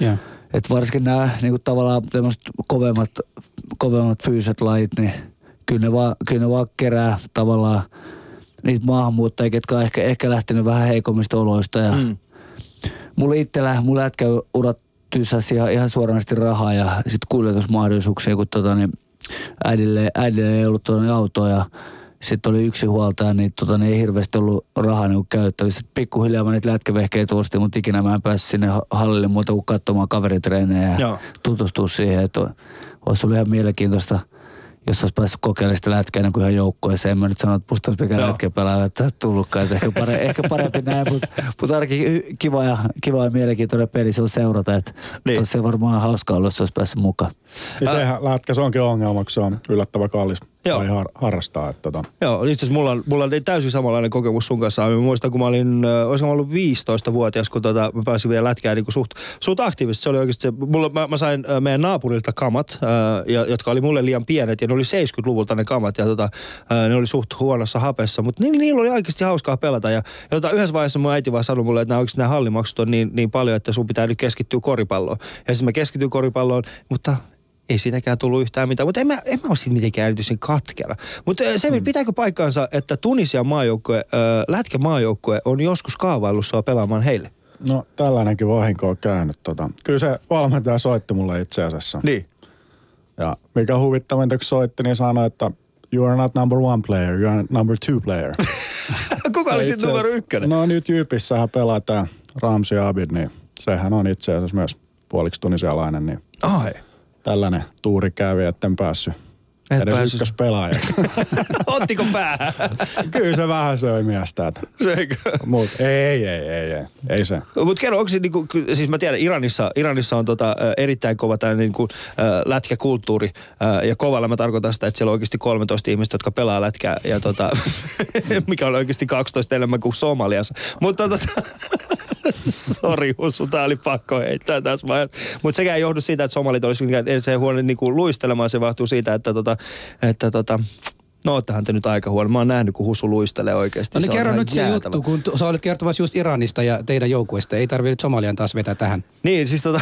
Joo. Et varsinkin nämä niin kuin tavallaan tämmöiset kovemmat, kovemmat fyysiset lajit, niin kyllä ne, vaan, kyllä ne vaan kerää tavallaan niitä maahanmuuttajia, ketkä on ehkä, ehkä lähtenyt vähän heikommista oloista. Ja mm. Mulla itsellä, mulla jätkä urat tysäsi ihan, ihan suoranaisesti rahaa ja sitten kuljetusmahdollisuuksia, kun tota, niin äidille, äidille ei ollut tota, autoa ja sitten oli yksi huoltaja, niin tota, niin ei hirveästi ollut rahaa niin käyttävissä. Pikkuhiljaa mä niitä lätkävehkeitä ostin, mutta ikinä mä en päässyt sinne ha- hallille muuta kuin katsomaan kaveritreenejä ja Joo. tutustua siihen. Että olisi ollut ihan mielenkiintoista, jos olisi päässyt kokeilemaan sitä lätkää ennen kuin ihan joukkueeseen. En mä nyt sano, että musta olisi mikään lätkäpelaaja, että tullutkaan. Että ehkä, pare, ehkä parempi näin, mutta, mutta ainakin kiva ja, kiva ja mielenkiintoinen peli se on seurata. Että Niin. niin. se varmaan hauskaa ollut, jos olisi päässyt mukaan. Niin sehän lätkä, se onkin ongelma, kun se on yllättävän kallis Joo. tai har, harrastaa. Että tota. Joo, itse asiassa mulla on, mulla on täysin samanlainen kokemus sun kanssa. Mä muistan, kun mä olin, äh, olisin mä ollut 15-vuotias, kun tota, mä pääsin vielä lätkään niin suht, suht aktiivisesti. Se oli oikeasti se, mulla, mä, mä sain äh, meidän naapurilta kamat, äh, ja, jotka oli mulle liian pienet, ja ne oli 70-luvulta ne kamat, ja tota, äh, ne oli suht huonossa hapessa, mutta ni, niillä oli oikeasti hauskaa pelata. Ja, ja tota, yhdessä vaiheessa mun äiti vaan sanoi mulle, että nämä, nämä hallimaksut on niin, niin paljon, että sun pitää nyt keskittyä koripalloon. Ja sitten mä keskityin koripalloon, mutta ei siitäkään tullut yhtään mitään, mutta en mä, en mä ole siitä mitenkään erityisen katkera. Mutta se, mm. pitääkö paikkaansa, että Tunisian maajoukkue, äh, lätkä maajoukkue on joskus kaavaillut sua pelaamaan heille? No tällainenkin vahinko on käynyt. Tota. Kyllä se valmentaja soitti mulle itse asiassa. Niin. Ja mikä huvittavinta, kun soitti, niin sanoi, että you are not number one player, you are number two player. Kuka oli sitten numero ykkönen? No nyt Jypissähän pelaa tämä Ramsi Abid, niin sehän on itse asiassa myös puoliksi tunisialainen, niin Ai. Tällainen tuuri kävi, etten päässyt Et edes päässyt. ykköspelaajaksi. Ottiko päähän? Kyllä se vähän söi miestä. Seikö? Mut ei, ei, ei, ei, ei, se. Mutta kerro, onko se niinku, siis mä tiedän, Iranissa, Iranissa on tota, erittäin kova tämä niinku, lätkäkulttuuri. Ja kovalla mä tarkoitan sitä, että siellä on oikeasti 13 ihmistä, jotka pelaa lätkää. Ja tota, mikä on oikeasti 12 enemmän kuin Somaliassa. Mutta tota, Sori, Hussu, tää oli pakko heittää tässä vaiheessa. Mutta sekään ei johdu siitä, että somalit olisi mikään se huono niinku luistelemaan, se vahtuu siitä, että tota, että tota, No oottehan te nyt aika huono. Mä oon nähnyt, kun Husu luistelee oikeasti. No niin kerro nyt se juttu, kun tu- sä olet kertomassa just Iranista ja teidän joukkueesta. Ei tarvitse nyt Somalian taas vetää tähän. Niin, siis tota,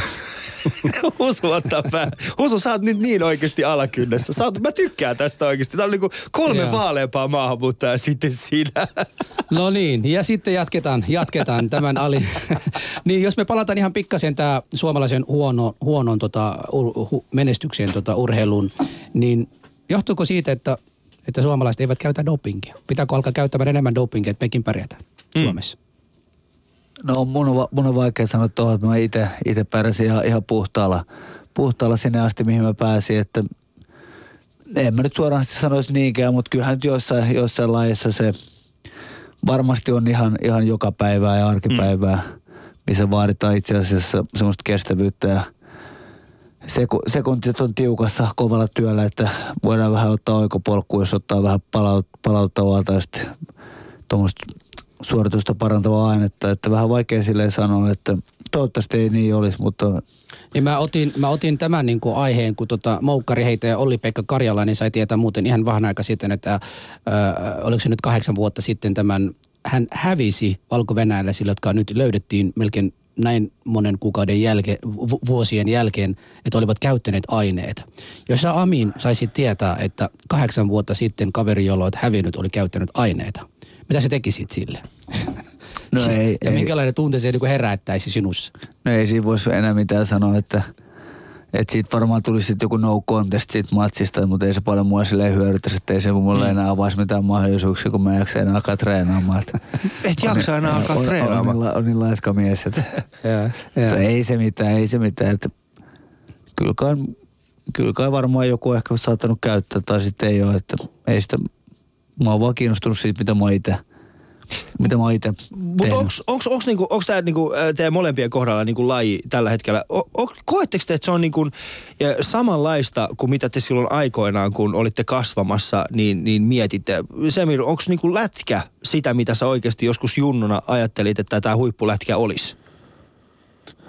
Husu ottaa pää. Husu, sä oot nyt niin oikeasti alakynnessä. Sä oot, mä tykkään tästä oikeasti. Tää on niinku kolme Joo. vaaleampaa maahanmuuttajaa sitten siinä. No niin, ja sitten jatketaan, jatketaan tämän ali. niin jos me palataan ihan pikkasen tämä suomalaisen huono, huonon tota, ur, hu, menestykseen tota, urheilun, niin johtuuko siitä, että, että suomalaiset eivät käytä dopingia? Pitääkö alkaa käyttämään enemmän dopingia, että mekin pärjätään mm. Suomessa? No mun on, va- mun on vaikea sanoa tuohon, että mä itse, itse pärjäsin ihan, ihan puhtaalla, puhtaalla sinne asti, mihin mä pääsin, että en mä nyt suoraan sanoisi niinkään, mutta kyllähän nyt joissain, joissain lajeissa se varmasti on ihan, ihan joka päivää ja arkipäivää, mm. missä vaaditaan itse asiassa semmoista kestävyyttä ja seku, sekuntit on tiukassa kovalla työllä, että voidaan vähän ottaa oikopolkkuun, jos ottaa vähän palaut, palauttavaa tai sitten tuommoista suoritusta parantavaa ainetta, että vähän vaikea silleen sanoa, että toivottavasti ei niin olisi, mutta Niin mä otin, mä otin tämän niin kuin aiheen, kun tota Moukkari heitä ja Olli-Pekka Karjalainen sai tietää muuten ihan vähän aika sitten, että äh, oliko se nyt kahdeksan vuotta sitten tämän, hän hävisi valko-venäläisille, jotka nyt löydettiin melkein näin monen kuukauden jälkeen, vu- vuosien jälkeen, että olivat käyttäneet aineita. Jos sä Amin saisit tietää, että kahdeksan vuotta sitten kaveri, jolla olet hävinnyt, oli käyttänyt aineita, mitä sä tekisit sille? no ei, ja ei, minkälainen tunte se niin herättäisi sinussa? no ei siinä voisi enää mitään sanoa, että, että siitä varmaan tulisi sitten joku no contest siitä matsista, mutta ei se paljon mua silleen hyödyttäisi, että ei se mulle enää avaisi mitään mahdollisuuksia, kun mä en jaksa enää alkaa treenaamaan. Et jaksa enää alkaa treenaamaan. On, on, on niin laiska mies, että, että ei se mitään, ei se mitään. Että kyllä, kai, kyllä kai varmaan joku ehkä saattanut käyttää tai sitten ei ole, että ei sitä, mä oon vaan kiinnostunut siitä, mitä mä itse mitä mä oon itse Mutta onko onks, onks niinku, onks tämä niinku, teidän molempien kohdalla niinku laji tällä hetkellä, o, o, koetteko te, että se on niinku, ja samanlaista kuin mitä te silloin aikoinaan, kun olitte kasvamassa, niin, niin mietitte? Semir, onko niinku lätkä sitä, mitä sä oikeasti joskus junnuna ajattelit, että tämä huippulätkä olisi?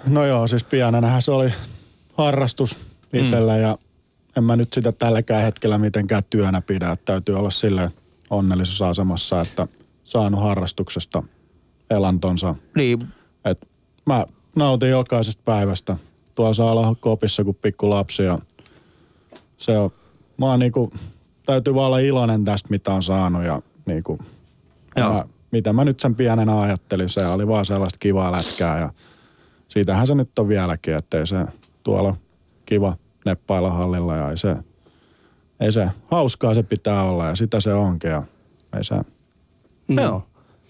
No joo, siis pienenähän se oli harrastus itsellä mm. ja en mä nyt sitä tälläkään hetkellä mitenkään työnä pidä. Että täytyy olla sille onnellisessa asemassa, että saanut harrastuksesta elantonsa. Niin, Et mä nautin jokaisesta päivästä. Tuolla saa olla kopissa kuin pikku lapsi ja se on, mä oon niinku, täytyy vaan olla iloinen tästä, mitä on saanut ja niinku, Joo. mä, mitä mä nyt sen pienenä ajattelin, se oli vaan sellaista kivaa lätkää ja siitähän se nyt on vieläkin, ettei se tuolla kiva neppailla hallilla ja ei se, ei se, hauskaa se pitää olla ja sitä se onkin ja ei se, mm. joo.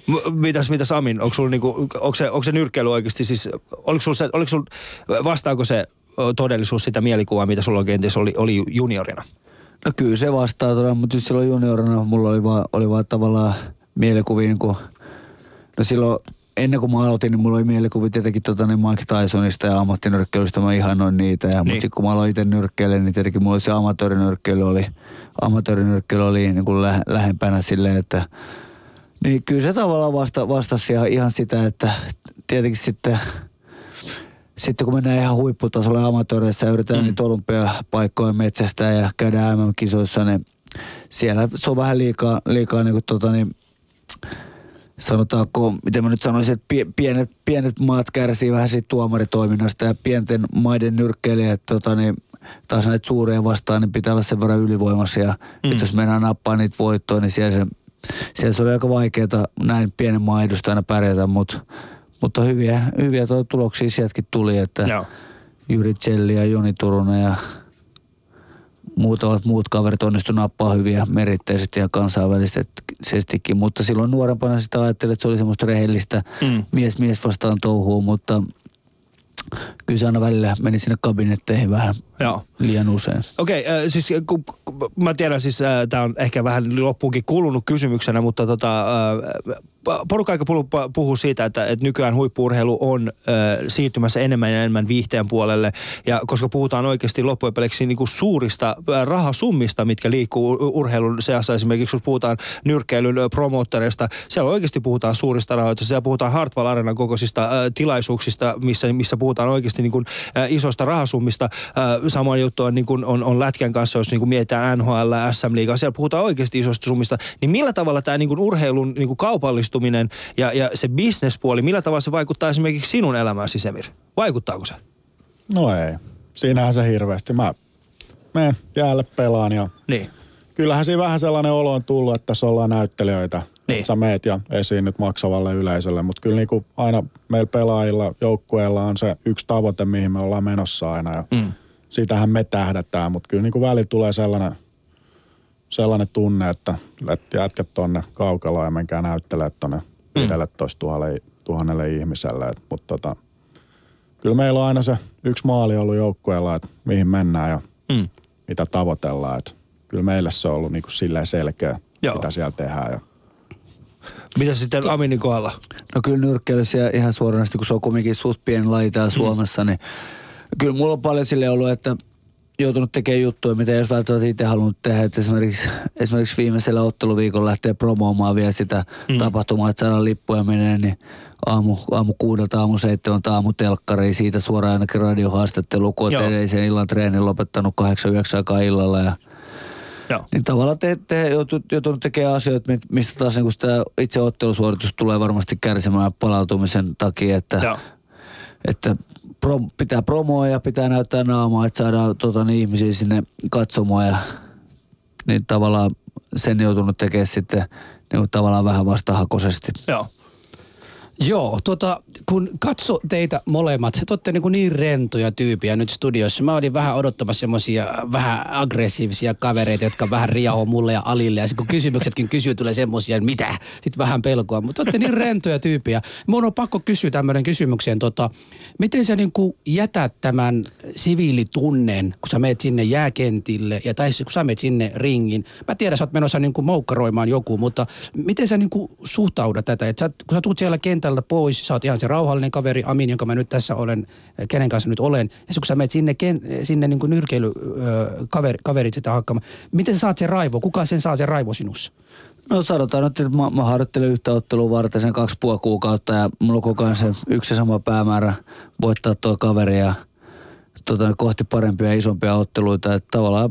M- Mitäs, mitäs Amin, onko sulla niinku, onko se, onko se nyrkkeily oikeasti siis, oliko sulla se, oliko sulla, vastaako se todellisuus sitä mielikuvaa, mitä sulla kenties oli, oli juniorina? No kyllä se vastaa todella, mutta just silloin juniorina mulla oli vaan, oli vaan tavallaan mielikuvia niin kuin, no silloin ennen kuin mä aloitin, niin mulla oli mielikuvia tietenkin tota, niin Mike Tysonista ja ammattinyrkkeilystä, mä ihanoin niitä. Ja, niin. Mutta sitten kun mä aloin itse nyrkkeilemään, niin tietenkin mulla oli se amatöörinyrkkeily oli, amatöörinyrkkeily oli niin kuin lä- lähempänä silleen, että niin kyllä se tavallaan vasta, vastasi ihan, ihan sitä, että tietenkin sitten sitten kun mennään ihan huipputasolle amatööreissä ja yritetään mm. niitä olympiapaikkoja metsästä ja käydään MM-kisoissa, niin siellä se on vähän liikaa, liikaa niin kuin tota niin, sanotaanko, miten mä nyt sanoisin, että pie- pienet, pienet maat kärsii vähän siitä tuomaritoiminnasta ja pienten maiden nyrkkeilijät tota niin, taas näitä suuria vastaan, niin pitää olla sen verran ylivoimaisia. Mm. Että jos mennään nappaa niitä voittoja, niin siellä se, siellä se oli aika vaikeaa näin pienen maan edustajana pärjätä, mutta, mutta hyviä, hyviä tuloksia sieltäkin tuli, että Joo. Jyri Tselli ja Joni Turunen ja muutamat muut kaverit onnistu nappaa hyviä merittäisesti ja kansainvälisestikin, mutta silloin nuorempana sitä ajattelin, että se oli semmoista rehellistä Mm. mies mies vastaan touhua, mutta kyllä se aina välillä meni sinne kabinetteihin vähän Joo. liian usein. Okei, äh, siis kun, kun, mä tiedän siis, äh, tämä on ehkä vähän loppuunkin kulunut kysymyksenä, mutta tota, äh, porukka aika puhuu, puhuu siitä, että, että nykyään huippuurheilu on äh, siirtymässä enemmän ja enemmän viihteen puolelle. Ja koska puhutaan oikeasti loppujen peleissä niin kuin suurista äh, rahasummista, mitkä liikkuu ur- urheilun seassa. Esimerkiksi kun puhutaan nyrkkeilyn äh, promoottoreista, siellä oikeasti puhutaan suurista rahoista. Siellä puhutaan Hartwall Arenan kokoisista äh, tilaisuuksista, missä, missä puhutaan oikeasti niin kuin, äh, isoista rahasummista. Äh, sama juttu on, niin kuin, on, on Lätkän kanssa, jos niin kuin mietitään NHL, SM-liigaa, siellä puhutaan oikeasti isoista summista. Niin millä tavalla tämä niin kuin urheilun niin kuin kaupallistuminen ja, ja se bisnespuoli, millä tavalla se vaikuttaa esimerkiksi sinun elämääsi, Semir? Vaikuttaako se? no ei. Siinähän se hirveästi. Mä menen jäälle pelaan ja Niin. kyllähän siinä vähän sellainen olo on tullut, että tässä ollaan näyttelijöitä. Niin. Sä meet ja esiin nyt maksavalle yleisölle. Mutta kyllä niinku aina meillä pelaajilla, joukkueella on se yksi tavoite, mihin me ollaan menossa aina. Ja Mm. Sitähän me tähdätään, mutta kyllä niinku välillä tulee sellainen, sellainen tunne, että et jätkät tonne kaukaloon ja menkää näyttelemään tonne Mm. 15 000 tuhannelle ihmiselle. Mutta tota, kyllä meillä on aina se yksi maali ollut joukkueella, että mihin mennään ja Mm. mitä tavoitellaan. Et kyllä meille se on ollut niinku silleen selkeä, Joo. mitä siellä tehdään. Ja Mitä sitten Aminin kohdalla? No kyllä nyrkkeilyssä ja ihan suoranaisesti, kun se on kumminkin suht pieni laji täällä Suomessa, niin kyllä mulla on paljon sille ollut, että joutunut tekemään juttuja, mitä olisi välttämättä itse halunnut tehdä. Että esimerkiksi, esimerkiksi viimeisellä otteluviikolla lähtee promoomaan vielä sitä mm. tapahtumaa, että saadaan lippuja menee, niin aamu, aamu kuudelta, aamu seitsemältä, aamu telkkariin, siitä suoraan ainakin radiohaastattelu, kun olet edellisen illan treenin lopettanut 8-9 aikaa illalla ja Joo. niin tavallaan te, te joutu, joutunut tekemään asioita, mi- mistä taas niin sitä itse ottelusuoritus tulee varmasti kärsimään palautumisen takia, että, Joo. että pro, pitää promoa ja pitää näyttää naamaa, että saadaan tota, niin, ihmisiä sinne katsomaan ja niin tavallaan sen joutunut tekemään sitten niin tavallaan vähän vastahakoisesti. Joo. Joo, tota, kun katso teitä molemmat, te olette niin, niin rentoja tyypiä nyt studiossa. Mä olin vähän odottamassa semmosia vähän aggressiivisia kavereita, jotka vähän riahoo mulle ja Alille. Ja sit kun kysymyksetkin kysyy, tulee semmosia, mitä? Sitten vähän pelkoa. Mutta olette niin rentoja tyypiä. Mun on pakko kysyä tämmöinen kysymykseen. Tota, miten sä niin kuin jätät tämän siviilitunnen, kun sä meet sinne jääkentille ja tai kun sä meet sinne ringin? Mä tiedän, sä oot menossa niin kuin moukkaroimaan joku, mutta miten sä niin kuin suhtaudat tätä? Et sä, kun sä tuut siellä kentällä pojilta pois, sä oot ihan se rauhallinen kaveri, Amin, jonka mä nyt tässä olen, kenen kanssa nyt olen. Ja kun sä menet sinne, ken, sinne niin kuin nyrkeily, kaveri, kaverit sitä hakkaamaan, miten sä saat sen raivo? Kuka sen saa sen raivo sinussa? No sanotaan nyt, että mä, mä harjoittelen yhtä ottelua varten sen kaksi puoli kuukautta ja mulla on koko ajan se yksi sama päämäärä voittaa tuo kaveri ja tota, kohti parempia ja isompia otteluita. Että tavallaan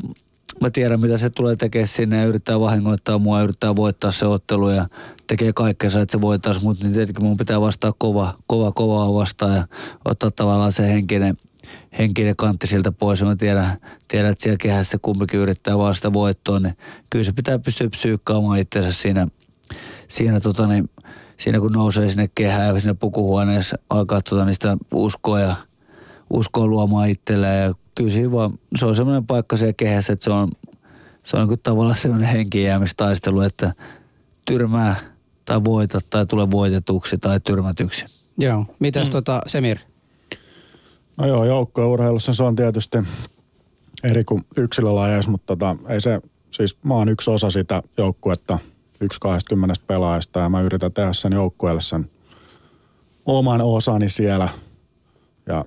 mä tiedän, mitä se tulee tekemään sinne ja yrittää vahingoittaa mua, yrittää voittaa se ottelu ja tekee kaikkensa, että se voittaisi, mutta niin tietenkin mun pitää vastaa kova, kova, kovaa vastaan ja ottaa tavallaan se henkinen, henkinen kantti siltä pois. Ja mä tiedän, tiedän, että siellä kehässä kumpikin yrittää vasta voittoa, niin kyllä se pitää pystyä psyykkaamaan itsensä siinä, siinä, tota niin, siinä kun nousee sinne kehään ja sinne pukuhuoneessa alkaa tota niistä uskoa ja uskoa luomaan itselleen ja kyllä siinä vaan, se on semmoinen paikka siellä kehässä, että se on, se on niin tavallaan semmoinen henkijäämistaistelu, että tyrmää tai voita tai tule voitetuksi tai tyrmätyksi. Joo. Mitäs mm. tota Semir? No joo, joukkueurheilussa se on tietysti eri kuin yksilölajeissa, mutta tota, ei se, siis mä oon yksi osa sitä joukkuetta, yksi 20 pelaajasta ja mä yritän tehdä sen joukkueelle sen oman osani siellä. Ja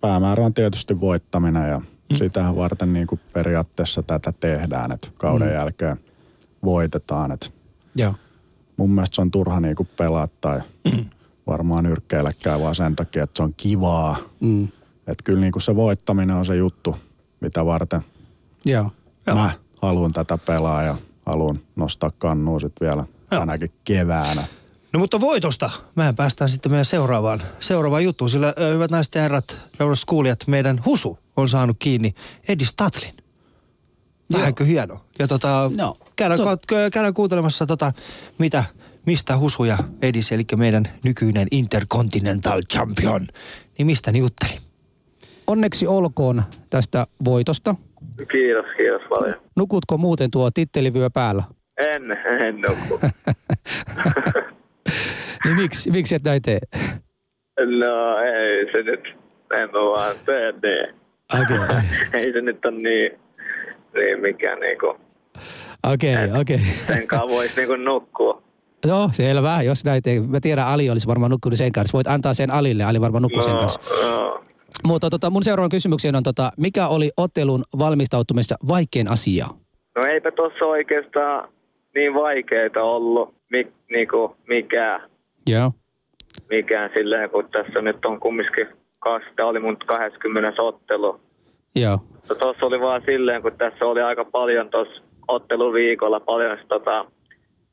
päämäärä on tietysti voittaminen ja mm. sitähän varten niin kuin periaatteessa tätä tehdään, että kauden mm. jälkeen voitetaan. Että Joo. Mun mielestä se on turha niin kuin pelaa tai mm. varmaan nyrkkeilläkään vaan sen takia, että se on kivaa. Mm. Että kyllä niin kuin se voittaminen on se juttu, mitä varten Joo. mä haluan tätä pelaa ja haluan nostaa kannua sitten vielä Joo. tänäkin keväänä. No mutta voitosta mehän päästään sitten meidän seuraavaan, seuraavaan juttuun, sillä ö, hyvät naiset ja herrat, rauhalliset kuulijat, meidän Husu on saanut kiinni Edi Statlin. Vähänkö hieno? Ja tota, no, käydään, tot... käydään kuuntelemassa tota, mitä, mistä Husu ja Edis, eli meidän nykyinen Intercontinental Champion, niin mistä ne jutteli? Onneksi olkoon tästä voitosta. Kiitos, kiitos paljon. Nukutko muuten tuo tittelivyö päällä? En, en nuku. niin miksi, miksi et näin tee? No ei se nyt, en mä vaan tee niin. Okay. ei se nyt ole niin, niin mikään niinku... Okei, okay, okei. Okay. Senkaan voisi niinku nukkua. No, selvä. Jos näitä ei, mä tiedän, Ali olisi varmaan nukkunut sen kanssa. Voit antaa sen Alille, Ali varmaan nukkuu no, sen kanssa. No. Mutta tota, mun seuraavan kysymykseen on, tota, mikä oli ottelun valmistautumista vaikein asia? No eipä tuossa oikeastaan niin vaikeita ollut mi, niinku, mikään. Joo. Mikään silleen, kun tässä nyt on kumminkin, tämä oli mun 20 ottelu. Joo. Tuossa oli vaan silleen, kun tässä oli aika paljon tuossa otteluviikolla paljon tota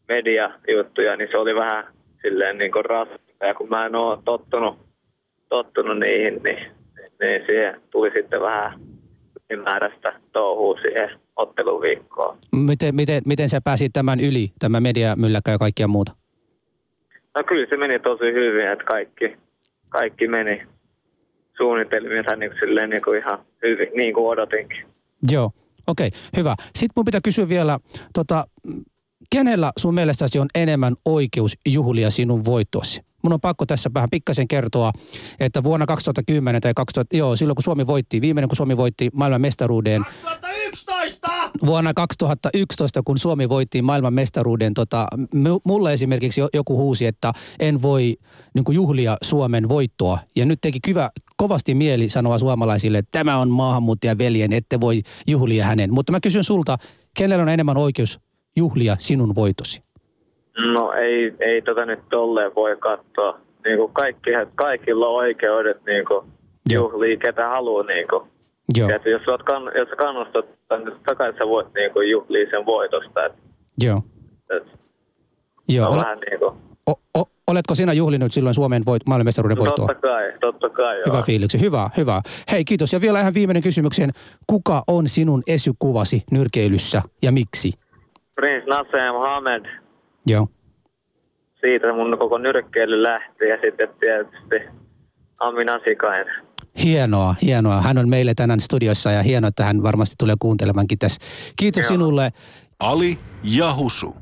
mediajuttuja, niin se oli vähän silleen niin kuin raskaa. Ja kun mä en ole tottunut, tottunut niihin, niin, niin siihen tuli sitten vähän ylimääräistä touhua siihen otteluviikkoon. Miten, miten, miten sä pääsit tämän yli, tämä mediamylläkkä ja kaikkia muuta? No kyllä se meni tosi hyvin, että kaikki, kaikki meni suunnitelmiinsa niin kuin, silleen, niin kuin ihan hyvin, niin kuin odotinkin. Joo, okei, okay, hyvä. Sitten mun pitää kysyä vielä, tota, kenellä sun mielestäsi on enemmän oikeus juhlia sinun voittosi? Mun on pakko tässä vähän pikkasen kertoa, että vuonna 2010 tai 2000, joo, silloin kun Suomi voitti, viimeinen kun Suomi voitti maailman mestaruuden. 2011! Vuonna 2011, kun Suomi voitti maailman mestaruuden, tota, mulle esimerkiksi joku huusi, että en voi niin juhlia Suomen voittoa. Ja nyt teki kyvä, kovasti mieli sanoa suomalaisille, että tämä on maahanmuuttaja veljen, ette voi juhlia hänen. Mutta mä kysyn sulta, kenellä on enemmän oikeus juhlia sinun voitosi? No ei, ei tota nyt tolleen voi katsoa. Niin kuin kaikki, kaikilla on oikeudet niin kuin juhlia, ketä haluaa. Niin kuin. Joo. Ja jos, olet kann, jos kannustat, takaisin sä voit niin kuin juhlia sen voitosta. Et, Joo. Et, Joo. Ole, vähän niin kuin. O, o, oletko sinä juhlinut silloin Suomen voit, maailmanmestaruuden voittoa? Totta kai, totta kai. Hyvä joo. fiiliksi, hyvä, hyvä. Hei kiitos. Ja vielä ihan viimeinen kysymyksen. Kuka on sinun esykuvasi nyrkeilyssä ja miksi? Prince Nasser Mohammed. Joo. siitä mun koko nyrkkeily lähti ja sitten tietysti Amin Asikainen. Hienoa, hienoa. Hän on meille tänään studiossa ja hienoa, että hän varmasti tulee kuuntelemankin tässä. Kiitos Joo. sinulle. Ali ja Husu.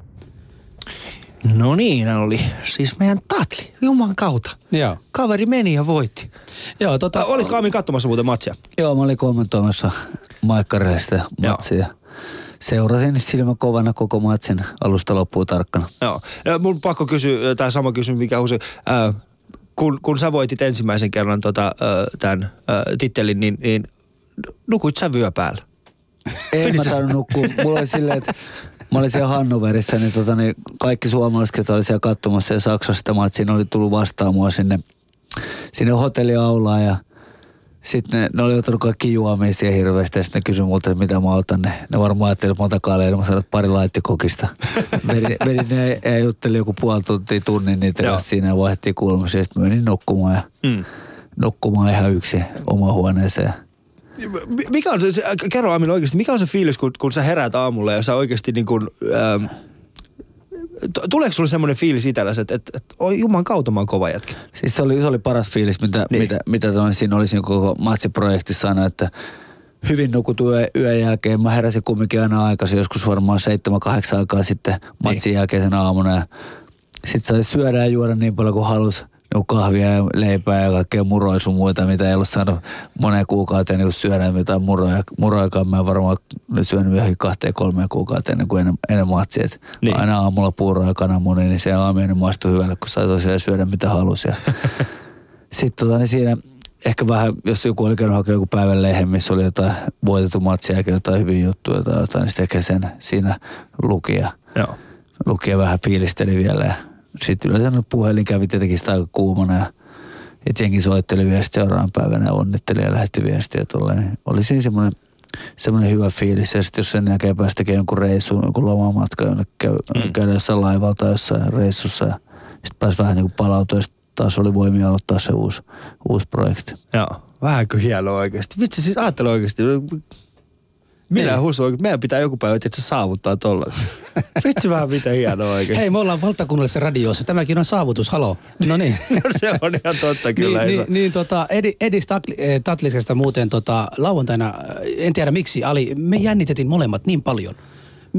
No niin, hän oli siis meidän tatli, Juman kautta. Joo. Kaveri meni ja voitti. Joo, tota, Äh, olitko Amin katsomassa muuten matsia? Joo, mä olin kommentoimassa Maikkarille sitä matsia. Seurasin silmä kovana koko matsin alusta loppuun tarkkana. Joo. Ja mun pakko kysyä, tämä sama kysymys, mikä Husu. Äh, kun, kun sä voitit ensimmäisen kerran tota, tämän tittelin, niin, niin nukuit sä vyö päällä? En mä tainnut nukkua. Mulla oli silleen, että mä olin siellä Hannoverissa, niin, tota, niin kaikki suomalaiset, jotka oli siellä katsomassa ja Saksassa sitä matsia, ne oli tullut vastaan mua sinne, sinne hotelliaulaan ja sitten ne, ne oli ottanut kaikki juomia siihen hirveästi ja sitten ne kysyi multa, että mitä mä otan. Ne, ne varmaan ajatteli, että mä otan kaleja, mä sanoin, että pari laittikokista. vedin ne ja juttelin joku puoli tuntia, tunnin niitä Joo. kanssa siinä ja vaihdettiin kulmassa ja sitten menin nukkumaan ja Mm. nukkumaan ihan yksin omaan huoneeseen. Mi- Mikä on se, kerro Amin oikeasti, mikä on se fiilis, kun, kun sä heräät aamulla ja sä oikeasti niin kuin, ähm, tuleeko sulle semmoinen fiilis itselläsi, että, että, että oi juman kautta mä oon kova jätkä? Siis se oli, se oli paras fiilis, mitä, Niin. niin. mitä, mitä toin, siinä oli siinä koko matsiprojektissa aina, että hyvin nukutun yö, yön jälkeen. Mä heräsin kumminkin aina aikaisin, joskus varmaan 7-8 aikaa sitten matsin niin. jälkeisen aamuna. Ja sit sai syödä ja juoda niin paljon kuin halus. Niin kahvia ja leipää ja kaikkea muroja sun muita, mitä ei ollut saanut moneen kuukauteen niin syödä mitään muroja. Murojakaan mä en varmaan syönyt johonkin kahteen kolmeen kuukauteen ennen kuin ennen, ennen matsia. Niin. niin. Aina aamulla puuroa ja kananmuni, niin se aamiainen maistui hyvälle, kun sai tosiaan syödä mitä halusi. Ja sitten tota, niin siinä ehkä vähän, jos joku oli käynyt hakemaan joku päivän lehden, missä oli jotain voitettu matsia ja jotain hyviä juttuja tai jotain, niin sitten ehkä sen siinä luki ja, Joo. luki ja vähän fiilisteli vielä. Ja sitten yleensä puhelin kävi tietenkin sitä aika kuumana ja, ja jengi soitteli vielä sit seuraavan päivänä ja onnitteli ja lähetti viestiä tolleen. Niin Oli siinä semmoinen semmoinen hyvä fiilis. Ja sitten jos sen jälkeen pääsi tekemään jonkun reissun, jonkun lomamatka, jonne käy, mm. käydä jossain laivalla tai jossain reissussa. Ja sitten pääsi vähän niin kuin palautua ja taas oli voimia aloittaa se uusi, uusi projekti. Joo. Vähänkö hienoa oikeasti. Vitsi siis ajattele oikeasti. Minä Niin. Husu oikein. Meidän pitää joku päivä tietysti saavuttaa tolla. Vitsi vähän miten hienoa oikeasti. Hei, me ollaan valtakunnallisessa radiossa. Tämäkin on saavutus, halo. No niin. No se on ihan totta kyllä. niin, ei niin, se- niin tota, Edi, Edis Tatli- eh, Tatlisesta muuten tota, lauantaina, eh, en tiedä miksi, Ali, me jännitettiin molemmat niin paljon.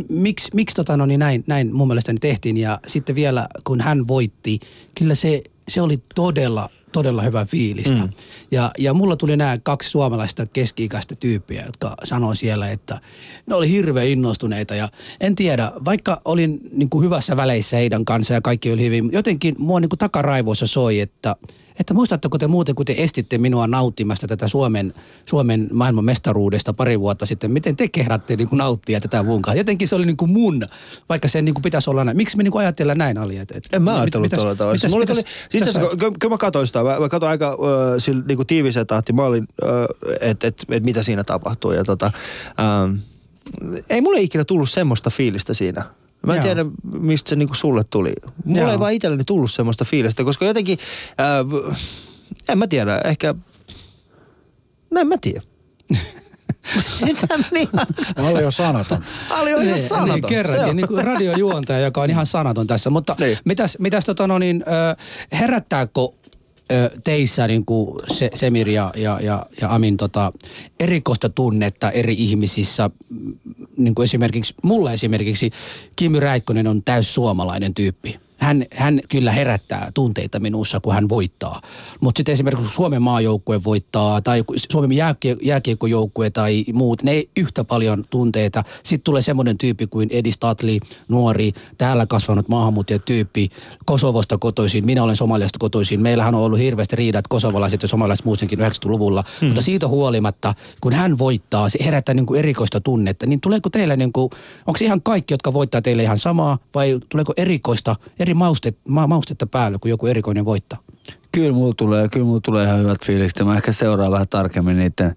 Miksi, miksi tota, no, niin näin, näin mun mielestäni tehtiin ja sitten vielä kun hän voitti, kyllä se, se oli todella, todella hyvä fiilistä. Mm. Ja, ja mulla tuli nämä kaksi suomalaista keski-ikäistä tyyppiä, jotka sanoi siellä, että ne oli hirveän innostuneita ja en tiedä, vaikka olin niin kuin hyvässä väleissä heidän kanssa ja kaikki oli hyvin, jotenkin mua niin kuin takaraivoissa soi, että että muistatteko te muuten, kun te estitte minua nauttimasta tätä Suomen, Suomen maailman mestaruudesta pari vuotta sitten, miten te kehdatte niin kuin nauttia tätä mun kanssa? Jotenkin se oli niin kuin mun, vaikka se niin kuin pitäisi olla näin. Miksi me niin kuin ajatellaan näin, Ali? Et, et, En mä mit- ajatellut mitäs- tuolla tavalla. Mulla mitäs- tuli, siis itse asiassa, kyllä mä katsoin sitä. Mä, mä katsoin aika äh, sillä, niin kuin tiiviseen tahtiin. Mä olin, äh, että et, et mitä siinä tapahtuu. Ja tota, ähm, ei mulle ikinä tullut semmoista fiilistä siinä. Mä en Joo. tiedä, mistä se niinku sulle tuli. Mulla Joo. ei vaan itselleni tullut semmoista fiilistä, koska jotenkin, äh, en mä tiedä, ehkä, no en mä tiedä. Mitä niin, Mä olin jo sanaton. Ali on jo Niin, sanaton. Niin, kerrankin, on. niin kuin radiojuontaja, joka on ihan sanaton tässä. Mutta Niin. mitäs, mitäs tota no niin, herättääkö teissä niin kuin se, Semir ja, ja, ja, ja Amin tota, erikoista tunnetta eri ihmisissä? Mm, Niin kuin esimerkiksi, mulla esimerkiksi Kimi Räikkönen on täys suomalainen tyyppi. Hän, hän kyllä herättää tunteita minussa, kun hän voittaa. Mutta sitten esimerkiksi Suomen maajoukkue voittaa tai Suomen jääkie, jääkiekkojoukkue tai muut, ne ei yhtä paljon tunteita. Sitten tulee semmoinen tyyppi kuin Edi Statli, nuori, täällä kasvanut maahanmuuttajatyyppi, Kosovosta kotoisin. Minä olen Somaliasta kotoisin. Meillähän on ollut hirveästi riidat kosovalaiset ja somalaiset muutenkin 90-luvulla. Hmm. Mutta siitä huolimatta, kun hän voittaa, se herättää niin kuin erikoista tunnetta. Niin tuleeko teille, niin kuin, onko ihan kaikki, jotka voittaa teille ihan samaa vai tuleeko erikoista, eri maustet, ma, maustetta päälle, kun joku erikoinen voittaa? Kyllä mulla tulee, kyllä mulla tulee ihan hyvät fiilikset. Mä ehkä seuraan vähän tarkemmin niiden,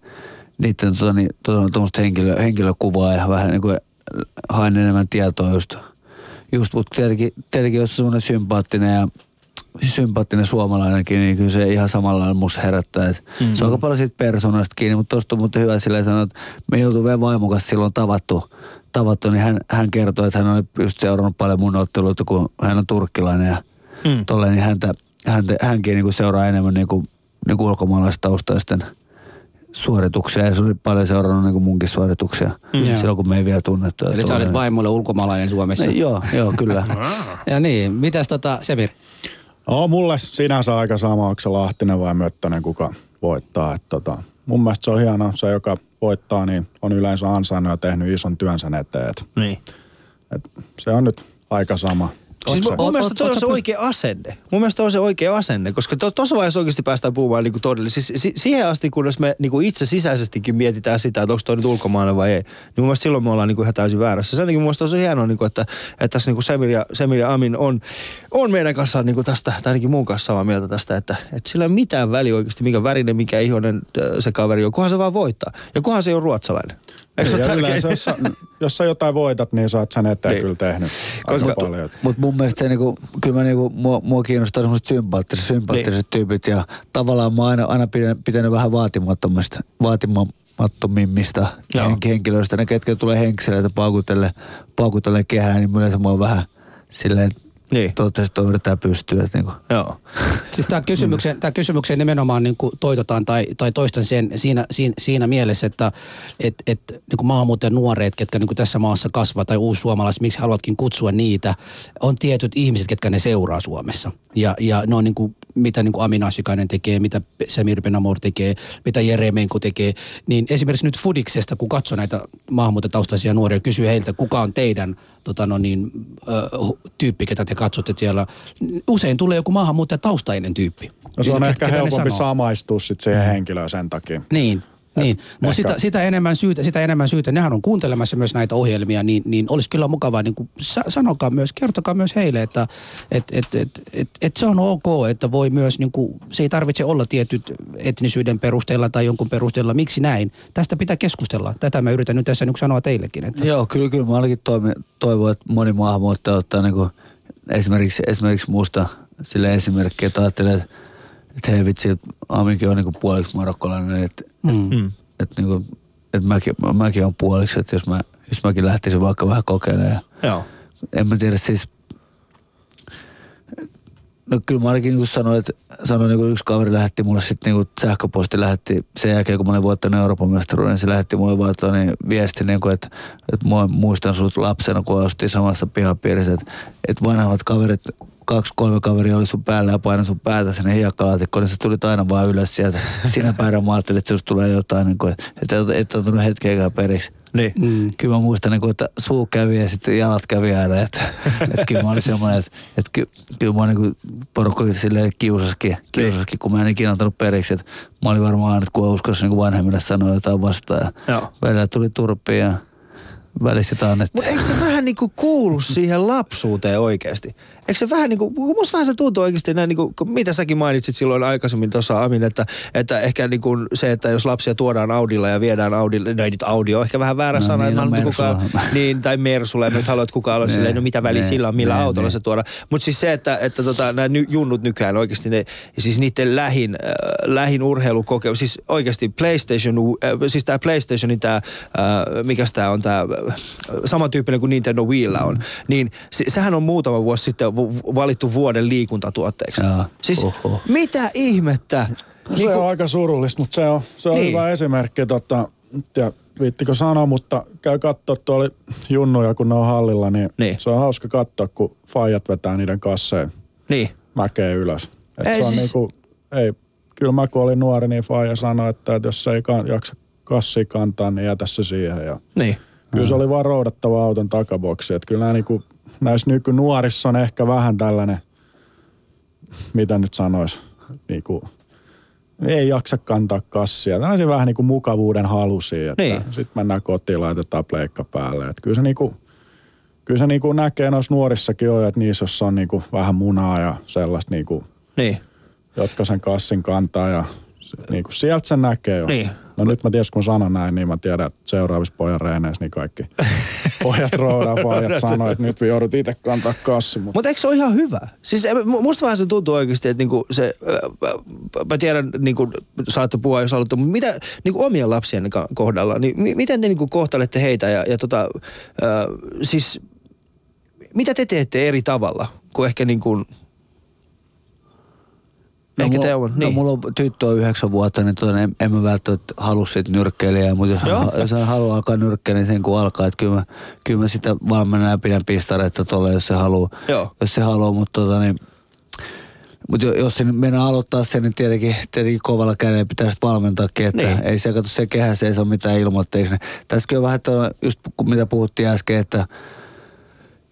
niiden tota, niin, tota, tuommoista henkilö, henkilökuvaa ja vähän niin kuin haen enemmän tietoa just. Just, mutta tietenkin, tietenkin jos on semmoinen sympaattinen ja sympaattinen suomalainenkin, niin kyllä se ihan samalla lailla musta herättää. Et mm-hmm. Se on aika paljon siitä persoonasta kiinni, mutta tuosta on muuten hyvä silleen sanoa, että me joutuu vielä vaimokas silloin tavattu, tavattu niin hän, hän kertoi, että hän on just seurannut paljon mun otteluita, kun hän on turkkilainen ja mm. tolleen, niin häntä, häntä, hänkin niin kuin seuraa enemmän niin kuin, niin kuin ulkomaalaistaustaisten suorituksia ja se oli paljon seurannut niin kuin munkin suorituksia mm. silloin kun me ei vielä tunnettu. Eli sä olet vaimolle ulkomaalainen Suomessa. Ne, joo, joo, kyllä. ja niin, mitäs tota Semir? No, mulle sinänsä aika sama, onko se Lahtinen vai Möttönen, kuka voittaa. Et, tota, mun mielestä se on hienoa, se joka voittaa, niin on yleensä ansainnut ja tehnyt ison työnsä eteen. Et, Niin. et, se on nyt aika sama. Siis mun, mun mielestä toi on se oikea asenne. Mun mielestä on se oikea asenne, koska to, tuossa vaiheessa oikeasti päästään puhumaan niinku todella. Siis, si, siihen asti, kunnes me niinku itse sisäisestikin mietitään sitä, että onko toi nyt ulkomainen vai ei, niin mun mielestä silloin me ollaan niinku ihan täysin väärässä. Sen takia mun mielestä on se hienoa, niinku, että, että tässä niinku Semir, ja, Semir ja Amin on, on meidän kanssa niinku tästä, tai ainakin mun kanssa samaa mieltä tästä, että, että sillä ei ole mitään väliä oikeasti, mikä värinen, mikä ihonen se kaveri on, kunhan se vaan voittaa. Ja kunhan se ei ole ruotsalainen. Eikö se ole yleensä, jos, sä, jos sä jotain voitat, niin sä oot sen eteen Niin. kyllä tehnyt Koska- aika paljon. Mutta mun mielestä se niinku, kyllä mä niinku, mua, mua kiinnostaa semmoiset sympaattiset, sympaattiset niin. tyypit ja tavallaan mä oon aina, aina pitänyt, pitänyt vähän vaatimattomista, vaatimattomimmista Joo. hen- henkilöistä. Ne, ketkä tulee henkseleitä paukutelle, paukutelle kehään, niin yleensä mä oon vähän silleen, että Niin. toivottavasti toi yritetään pystyä. Että niinku. Joo. Siis tämä kysymyksen, tää kysymyksen nimenomaan niin kuin toitotaan tai, tai toistan sen siinä, siinä, siinä mielessä, että et, et, niin kuin maahanmuuttajan nuoret, ketkä niin kuin tässä maassa kasvaa tai uussuomalaiset, miksi haluatkin kutsua niitä, on tietyt ihmiset, ketkä ne seuraa Suomessa. Ja, ja ne on niin kuin, mitä niin kuin Amin Asikainen tekee, mitä Semir Benamor tekee, mitä Jere Menko tekee. Niin esimerkiksi nyt Fudiksesta, kun katsoo näitä maahanmuuttajataustaisia nuoria, kysyy heiltä, kuka on teidän tota no niin, ö, tyyppi, ketä te katsotte siellä. Usein tulee joku maahanmuuttajataustainen tyyppi. No se on ehkä helpompi samaistua sit siihen henkilöön sen takia. Niin, niin. mutta ehkä- sitä, sitä, enemmän syytä, sitä enemmän syytä, nehän on kuuntelemassa myös näitä ohjelmia, niin, niin olisi kyllä mukavaa, niin kuin, sa- sanokaa myös, kertokaa myös heille, että et, et, et, et, et se on ok, että voi myös, niin kuin, se ei tarvitse olla tietyt etnisyyden perusteella tai jonkun perusteella, miksi näin. Tästä pitää keskustella. Tätä mä yritän nyt tässä niin sanoa teillekin. Että, Joo, kyllä, kyllä mä ainakin toivon, että moni maahanmuuttaja ottaa niinku esimerkiksi, esimerkiksi musta sille esimerkkiä, että ajattelee, että, että hei vitsi, että Aminkin on niinku puoliksi marokkolainen, että, Mm. mm. että, niinku, että mäkin, mäkin on puoliksi, että jos, mä, jos mäkin lähtisin vaikka vähän kokeilemaan. Ja, Joo. en mä tiedä siis, no kyllä mä ainakin niin sanoin, että sanoin, niin yksi kaveri lähetti mulle sitten niin sähköposti lähetti sen jälkeen, kun mä olin voittanut Euroopan mestaruuden, niin se lähetti mulle vaan tuon niin viesti, niin kuin, että, että mä muistan sut lapsena, kun asuttiin samassa pihapiirissä, että, että vanhemmat kaverit, kaksi, kolme kaveria oli sun päällä ja painoi sun päätä sinne hiekkalaatikkoon, niin sä tulit aina vaan ylös sieltä. Sinä päivänä mä ajattelin, että susta tulee jotain, niin kuin, että et, et ottanut hetkeäkään periksi. Niin. Mm. Kyllä mä muistan, niin kuin, että suu kävi ja sitten jalat kävi aina. Että, että kyllä mä olin semmoinen, että, että ky, kyllä mä niin kuin porukka oli silleen kiusaskin, kiusaskin, kun mä en ikinä antanut periksi. Että mä olin varmaan aina, että kun uskossa niin kuin vanhemmille sanoa jotain vastaan. Ja Joo. välillä tuli turpia ja välissä annettiin. Mutta eikö se vähän niinku kuulu siihen lapsuuteen oikeasti? Eikö se vähän niinku, musta vähän se tuntuu oikeasti näin niinku, kun mitä säkin mainitsit silloin aikaisemmin tuossa Amin, että, että ehkä niinku se, että jos lapsia tuodaan Audilla ja viedään Audille, no ei nyt Audi on ehkä vähän väärä No sana, niin, että no kukaan, niin, tai Mersulla, en nyt halua, että kukaan Ne, silleen, no mitä väliä ne, sillä on, millä ne, autolla ne. se tuodaan. Mutta siis se, että, että tota, nämä ny, junnut nykyään oikeasti, ne, siis niiden lähin, äh, lähin urheilukokemus, siis oikeasti PlayStation, äh, siis tämä PlayStationin tämä, äh, mikä tämä on tämä, äh, samantyyppinen kuin Nintendo Wiillä on, niin se, sehän on muutama vuosi sitten valittu vuoden liikuntatuotteeksi. Joo. Siis Oho. mitä ihmettä? No se on aika surullista, mutta se on, se on Niin. niin. hyvä esimerkki. Tota, ja viittikö sanoa, mutta käy katsoa tuolla junnuja, kun ne on hallilla, niin, Niin. se on hauska katsoa, kun faijat vetää niiden kasseen Niin. mäkeä ylös. Et Ei se on siis- niinku, ei, kyllä mä kun olin nuori, niin faija sanoi, että, että jos ei kan, jaksa kassia kantaa, niin jätä se siihen. Ja Niin. kyllä se oli vaan roudattava auton takaboksi. Että kyllä nämä niinku, näissä nykynuorissa on ehkä vähän tällainen, mitä nyt sanois, niinku, ei jaksa kantaa kassia. Tällaisia vähän niinku mukavuuden halusia, että Niin. sitten mennään kotiin, laitetaan pleikka päälle. Että kyllä se niinku, kyllä se niinku näkee noissa nuorissakin on, että niissä jossa on niinku vähän munaa ja sellaista, niinku, Niin. jotka sen kassin kantaa ja se, niinku, sieltä se näkee jo. Niin. No nyt mä tiedän, kun sanon näin, niin mä tiedän, että seuraavissa pojan reeneissä niin kaikki pojat roudaa, pojat sanoo, että nyt joudut itse kantaa kassi. Mutta Mutta eikö se ole ihan hyvä? Siis eh, mu- musta vähän se tuntuu oikeasti, että niinku se, mä tiedän, niinku, saatte puhua jos haluatte, mutta mitä niinku omien lapsien kohdalla, niin mi- miten te niinku kohtalette heitä ja, ja tota, äh, siis mitä te teette eri tavalla kuin ehkä niinku Ehkä mulla, Teuvo, no, niin. mulla on tyttö on yhdeksän vuotta, niin tota, en, en mä välttämättä halua siitä nyrkkeilijää, mutta jos, Joo. jos hän haluaa alkaa nyrkkeillä, niin sen kun alkaa, että kyllä mä, kyllä mä sitä valmennan ja pidän pistareita tuolla, jos se haluaa. Joo. Jos se haluaa, mutta tota, niin, mutta jos se nyt mennään aloittaa sen, niin tietenkin, tietenkin kovalla kädellä pitää sitten valmentaakin, että Niin. niin. ei se kato se kehä, se ei saa mitään ilmoitteeksi. Tässäkin on vähän just mitä puhuttiin äsken, että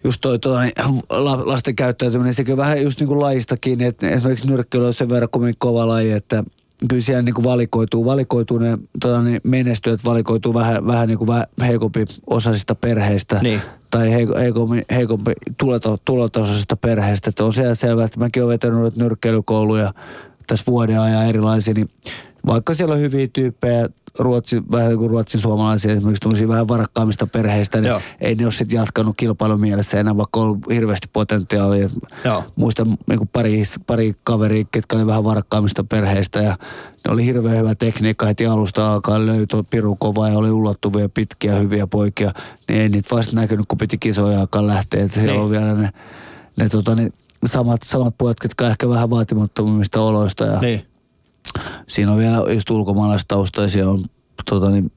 just toi tuo, niin, la- lasten käyttäytyminen, sekin on vähän just niin kuin lajista kiinni, että esimerkiksi nyrkkeily on sen verran kovin kova laji, että kyllä siellä niin kuin valikoituu, valikoituu ne tota, niin menestyöt, valikoituu vähän, vähän niin kuin vähän heikompi osaisista perheistä Niin. tai heiko- heikompi, heikompi tulotasoisesta perheestä. Että on siellä selvää, että mäkin olen vetänyt nyrkkeilykouluja tässä vuoden ajan erilaisia, niin vaikka siellä on hyviä tyyppejä, Ruotsi, vähän niin kuin ruotsin suomalaisia esimerkiksi tämmöisiä vähän varakkaammista perheistä, niin Joo. ei ne ole sitten jatkanut kilpailumielessä enää, vaikka on hirveästi potentiaalia. Joo. Muistan niin pari, pari kaveria, ketkä oli vähän varakkaammista perheistä ja ne oli hirveän hyvä tekniikka heti alusta alkaen, löytyi piru kova ja oli ulottuvia, pitkiä, hyviä poikia. Niin ei niitä vasta näkynyt, kun piti kisoja alkaa lähteä. Että siellä Niin. on vielä ne, ne, tota, ne samat, samat pojat, on ehkä vähän vaatimattomimmista oloista. Ja Niin. Siinä on vielä just ulkomaalaistaustaisia on tota, niin,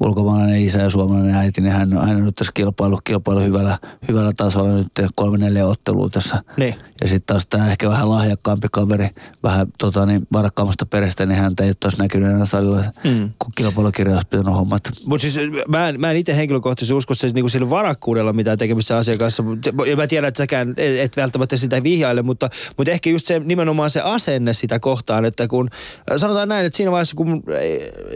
ulkomaalainen isä ja suomalainen äiti, niin hän, hän on nyt tässä kilpailu, kilpailu hyvällä, hyvällä tasolla nyt kolme neljä ottelua tässä. Niin. Ja sitten taas tämä ehkä vähän lahjakkaampi kaveri, vähän tota, niin, varakkaammasta perheestä, niin häntä ei ole näkynyt enää salilla, Mm. kun kilpailukirja olisi pitänyt hommat. Mutta siis mä en, mä en itse henkilökohtaisesti usko se, niinku sillä varakkuudella mitään tekemistä asian kanssa. Mut- Ja mä tiedän, että säkään et, et välttämättä sitä vihjaile, mutta, mutta ehkä just se nimenomaan se asenne sitä kohtaan, että kun sanotaan näin, että siinä vaiheessa, kun,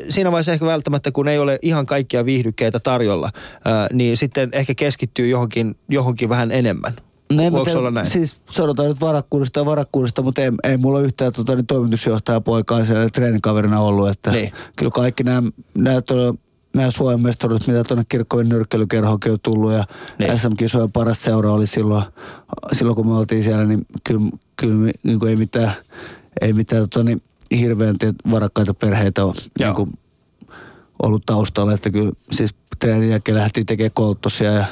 siinä vaiheessa ehkä välttämättä kun ei ole ihan kaikkia viihdykkeitä tarjolla, ää, niin sitten ehkä keskittyy johonkin, johonkin vähän enemmän. No en Voiko tiedä, olla näin? Siis sanotaan nyt varakkuudesta ja varakkuudesta, mutta ei, ei mulla ole yhtään tota, niin toimitusjohtaja poikaa siellä treenikaverina ollut. Että Niin. Kyllä kaikki nämä, nämä, todella, nämä Suomen mestaruudet, mitä tuonne kirkkojen nyrkkeilykerhoonkin on tullut ja Niin. SM-kisojen paras seura oli silloin, silloin kun me oltiin siellä, niin kyllä, kyllä niin kuin ei mitään, ei mitään tota, niin, hirveän varakkaita perheitä ole Joo. niin kuin, ollut taustalla. Että kyllä siis treenin jälkeen lähtiin tekemään kolttosia ja.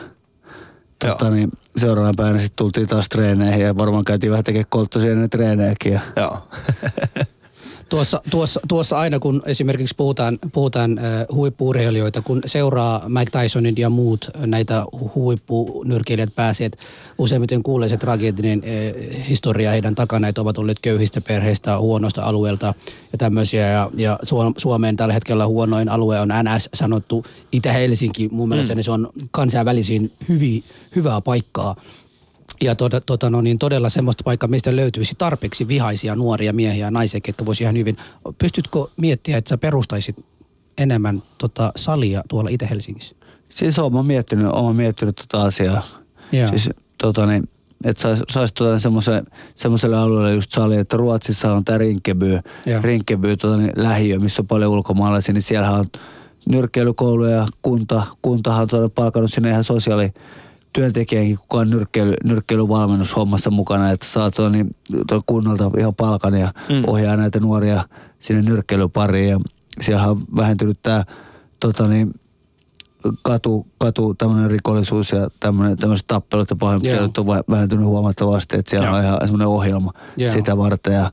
Tota, niin seuraavana päivänä sitten tultiin taas treeneihin ja varmaan käytiin vähän tekemään kolttosia ennen treenejäkin. Ja Joo. Tuossa, tuossa, tuossa aina kun esimerkiksi puhutaan, puhutaan äh, huippuurheilijoita, kun seuraa Mike Tysonin ja muut näitä huippunyrkeilijät pääsee, useimmiten kuulee se tragedinen äh, historia heidän takana, että ovat olleet köyhistä perheistä, huonoista alueelta ja tämmöisiä. Ja, ja Suom- Suomeen tällä hetkellä huonoin alue on NS sanottu Itä-Helsinki. Mun mielestä mm. se on kansainvälisiin hyvi, hyvää paikkaa. Ja tota, tota, no niin, todella semmoista paikkaa, mistä löytyisi tarpeeksi vihaisia nuoria miehiä ja naisia, ketkä voisi ihan hyvin. Pystytkö miettiä, että sä perustaisit enemmän tota salia tuolla Itä-Helsingissä? siis oon mä miettinyt, oon mä miettinyt tota asiaa. Joo. Siis tota niin, että sais, sais tota semmoisen, semmoiselle alueelle just sali, että Ruotsissa on tämä Rinkeby, Joo. Rinkeby tota niin, lähiö, missä on paljon ulkomaalaisia, niin siellä on nyrkkeilykouluja ja kunta, kuntahan on todella palkannut sinne ihan sosiaali työntekijänkin, kuka on nyrkkeily, nyrkkeilyvalmennushommassa mukana, että saa tuon niin, kunnalta ihan palkan ja mm. ohjaa näitä nuoria sinne nyrkkeilypariin. Ja siellä on vähentynyt tämä tota niin, katu, katu tämmöinen rikollisuus ja tämmöiset tappelut ja pahoinpitelyt on vä- vähentynyt huomattavasti, että siellä Joo. on ihan semmoinen ohjelma Joo. sitä varten ja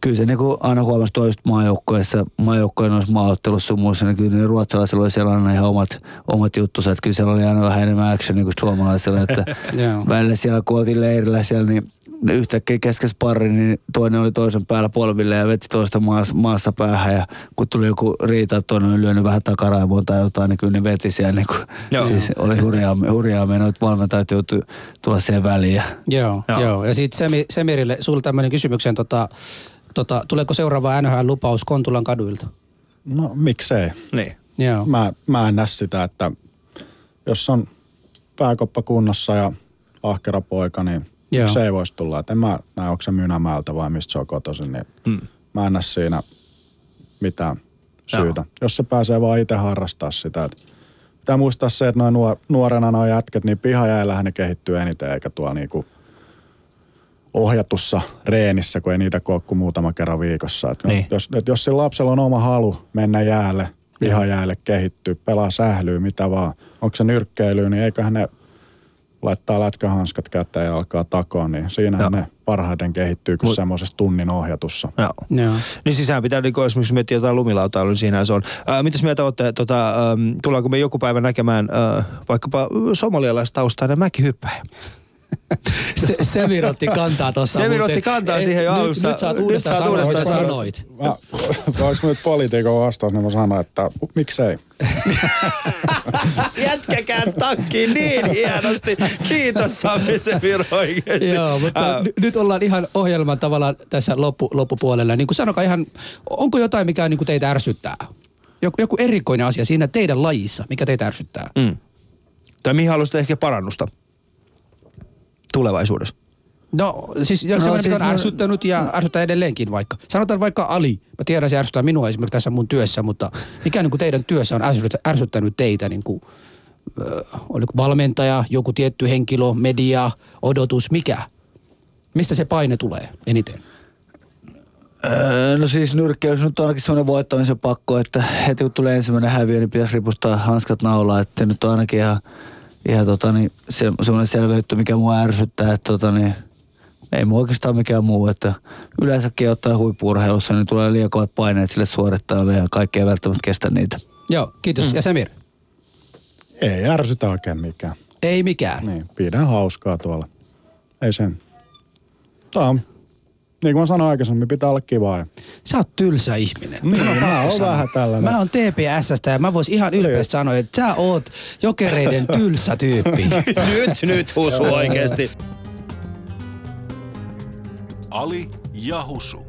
kyllä se niin kuin aina huomasi toisesta maajoukkoissa, maajoukkojen noissa maaottelussa sun muissa, niin kyllä ruotsalaisilla oli siellä aina ihan omat, omat juttusa, että kyllä siellä oli aina vähän enemmän actionia kuin suomalaisilla, että välillä siellä kun oltiin leirillä siellä, niin yhtäkkiä keskes pari, niin toinen oli toisen päällä polville ja veti toista maassa, maassa päähän ja kun tuli joku riita, että toinen oli lyönyt vähän takaraivoon tai jotain, niin kyllä ne veti siellä niin kuin, Joo. siis oli hurjaa, hurjaa menoa, että valmentajat joutui tulla siihen väliin ja Joo, Joo. joo. joo. Ja sitten Semi, Semirille, sulla tämmöinen kysymyksen, tota, tota, tuleeko seuraava NHL-lupaus Kontulan kaduilta? No miksei. Niin. Joo. Mä, mä en näe sitä, että jos on pääkoppa kunnossa ja ahkera poika, niin Joo. miksei voisi tulla. Et en mä näe, onko se Mynämäeltä vai mistä se on kotoisin, niin Mm. mä en näe siinä mitään syytä. Joo. Jos se pääsee vaan itse harrastaa sitä. Et pitää muistaa se, että noin nuor, nuorena nuo jätket, niin pihajäillähän ne kehittyy eniten, eikä tuolla niinku ohjatussa reenissä, kun ei niitä koo kuin muutama kerran viikossa. Et Niin. jos, et jos sillä lapsella on oma halu mennä jäälle, pihajäälle kehittyy, pelaa sählyä, mitä vaan, onko se nyrkkeilyä, niin eiköhän ne laittaa lätkähanskat käteen ja alkaa takoon, niin siinähän Joo. ne parhaiten kehittyy kuin semmoisessa tunnin ohjatussa. Joo. Joo. Niin sisään pitää niin esimerkiksi miettiä jotain lumilautailuja, niin siinä se on. Ää, mitäs mieltä olette, tota, ähm, tullaanko me joku päivä näkemään äh, vaikkapa somalialaistaustainen mäkihyppäjä? Se, Semir otti kantaa tuossa. Semir muuten. otti kantaa Ei, siihen jo nyt, alussa. Nyt saat Nyt uudestaan saat sanoa, uudestaan sanoit. Mä, onko nyt poliitikon vastaus, niin mä sanon, että miksei. Jätkä käänsi takkiin niin hienosti. Kiitos Sami Semir oikeasti. Joo, mutta n- nyt ollaan ihan ohjelman tavallaan tässä loppu, loppupuolella. Niin kuin sanokaa ihan, onko jotain, mikä niin kuin teitä ärsyttää? Joku, joku erikoinen asia siinä teidän lajissa, mikä teitä ärsyttää? Mm. Tai mihin haluaisitte ehkä parannusta tulevaisuudessa? No siis no, No, semmoinen, siis mikä on no- ärsyttänyt ja ärsyttää edelleenkin vaikka. Sanotaan vaikka Ali. Mä tiedän, se ärsyttää minua esimerkiksi tässä mun työssä, mutta mikä niin kuin teidän työssä on ärsyt- ärsyttänyt teitä? Niin kuin, äh, oliko valmentaja, joku tietty henkilö, media, odotus, mikä? Mistä se paine tulee eniten? Öö, no siis nyrkkeilyssä nyt on ainakin semmoinen voittamisen pakko, että heti kun tulee ensimmäinen häviö, niin pitäisi ripustaa hanskat naulaan. Että nyt on ainakin ihan, ihan tota, niin, se, semmoinen selvä juttu, mikä mua ärsyttää. Että tota, niin, ei mua oikeastaan mikään muu. Että yleensäkin ottaa huippuurheilussa, niin tulee liian kovat paineet sille suorittajalle ja kaikki ei välttämättä kestä niitä. Joo, kiitos. Mm. Ja Semir? Ei ärsytä oikein mikään. Ei mikään. Niin, pidän hauskaa tuolla. Ei sen. Tää on, niin kuin mä sanoin aikaisemmin, pitää olla kivaa. Ja... Sä oot tylsä ihminen. Niin, mä pakko oon sanoa. vähän tällainen. Mä oon TPSstä ja mä vois ihan ylpeästi sanoa, että sä oot jokereiden tylsä tyyppi. nyt, nyt Husu oikeasti. Ali ja Husu.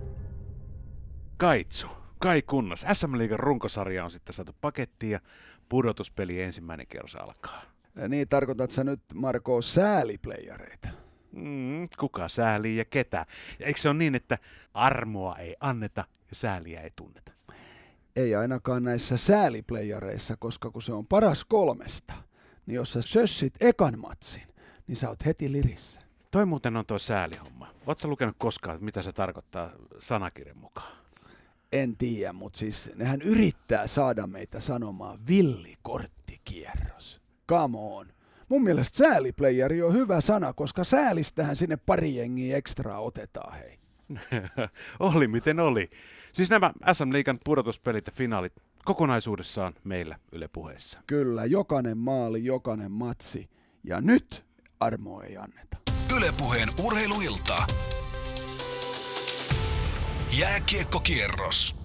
Kaitsu. Kai kunnos. SM Liigan runkosarja on sitten saatu pakettiin ja pudotuspeli ensimmäinen kierros alkaa. Niin tarkoitat sä nyt, Marko, sääliplayereita? Mm, kuka säälii ja ketä? Ja eikö se ole niin, että armoa ei anneta ja sääliä ei tunneta? Ei ainakaan näissä sääliplayereissa, koska kun se on paras kolmesta, niin jos sä sössit ekan matsin, niin sä oot heti lirissä. Toi muuten on toi säälihomma. Oletko lukenut koskaan, mitä se tarkoittaa sanakirjan mukaan? En tiedä, mutta siis nehän yrittää saada meitä sanomaan villikorttikierros. Come on. Mun mielestä sääliplayeri on hyvä sana, koska säälistähän sinne pari jengiä ekstraa otetaan, hei. oli miten oli. Siis nämä SM Liigan pudotuspelit ja finaalit kokonaisuudessaan meillä Yle puheessa. Kyllä, jokainen maali, jokainen matsi. Ja nyt armo ei anneta. Ylepuheen urheiluilta. Jääkiekkokierros.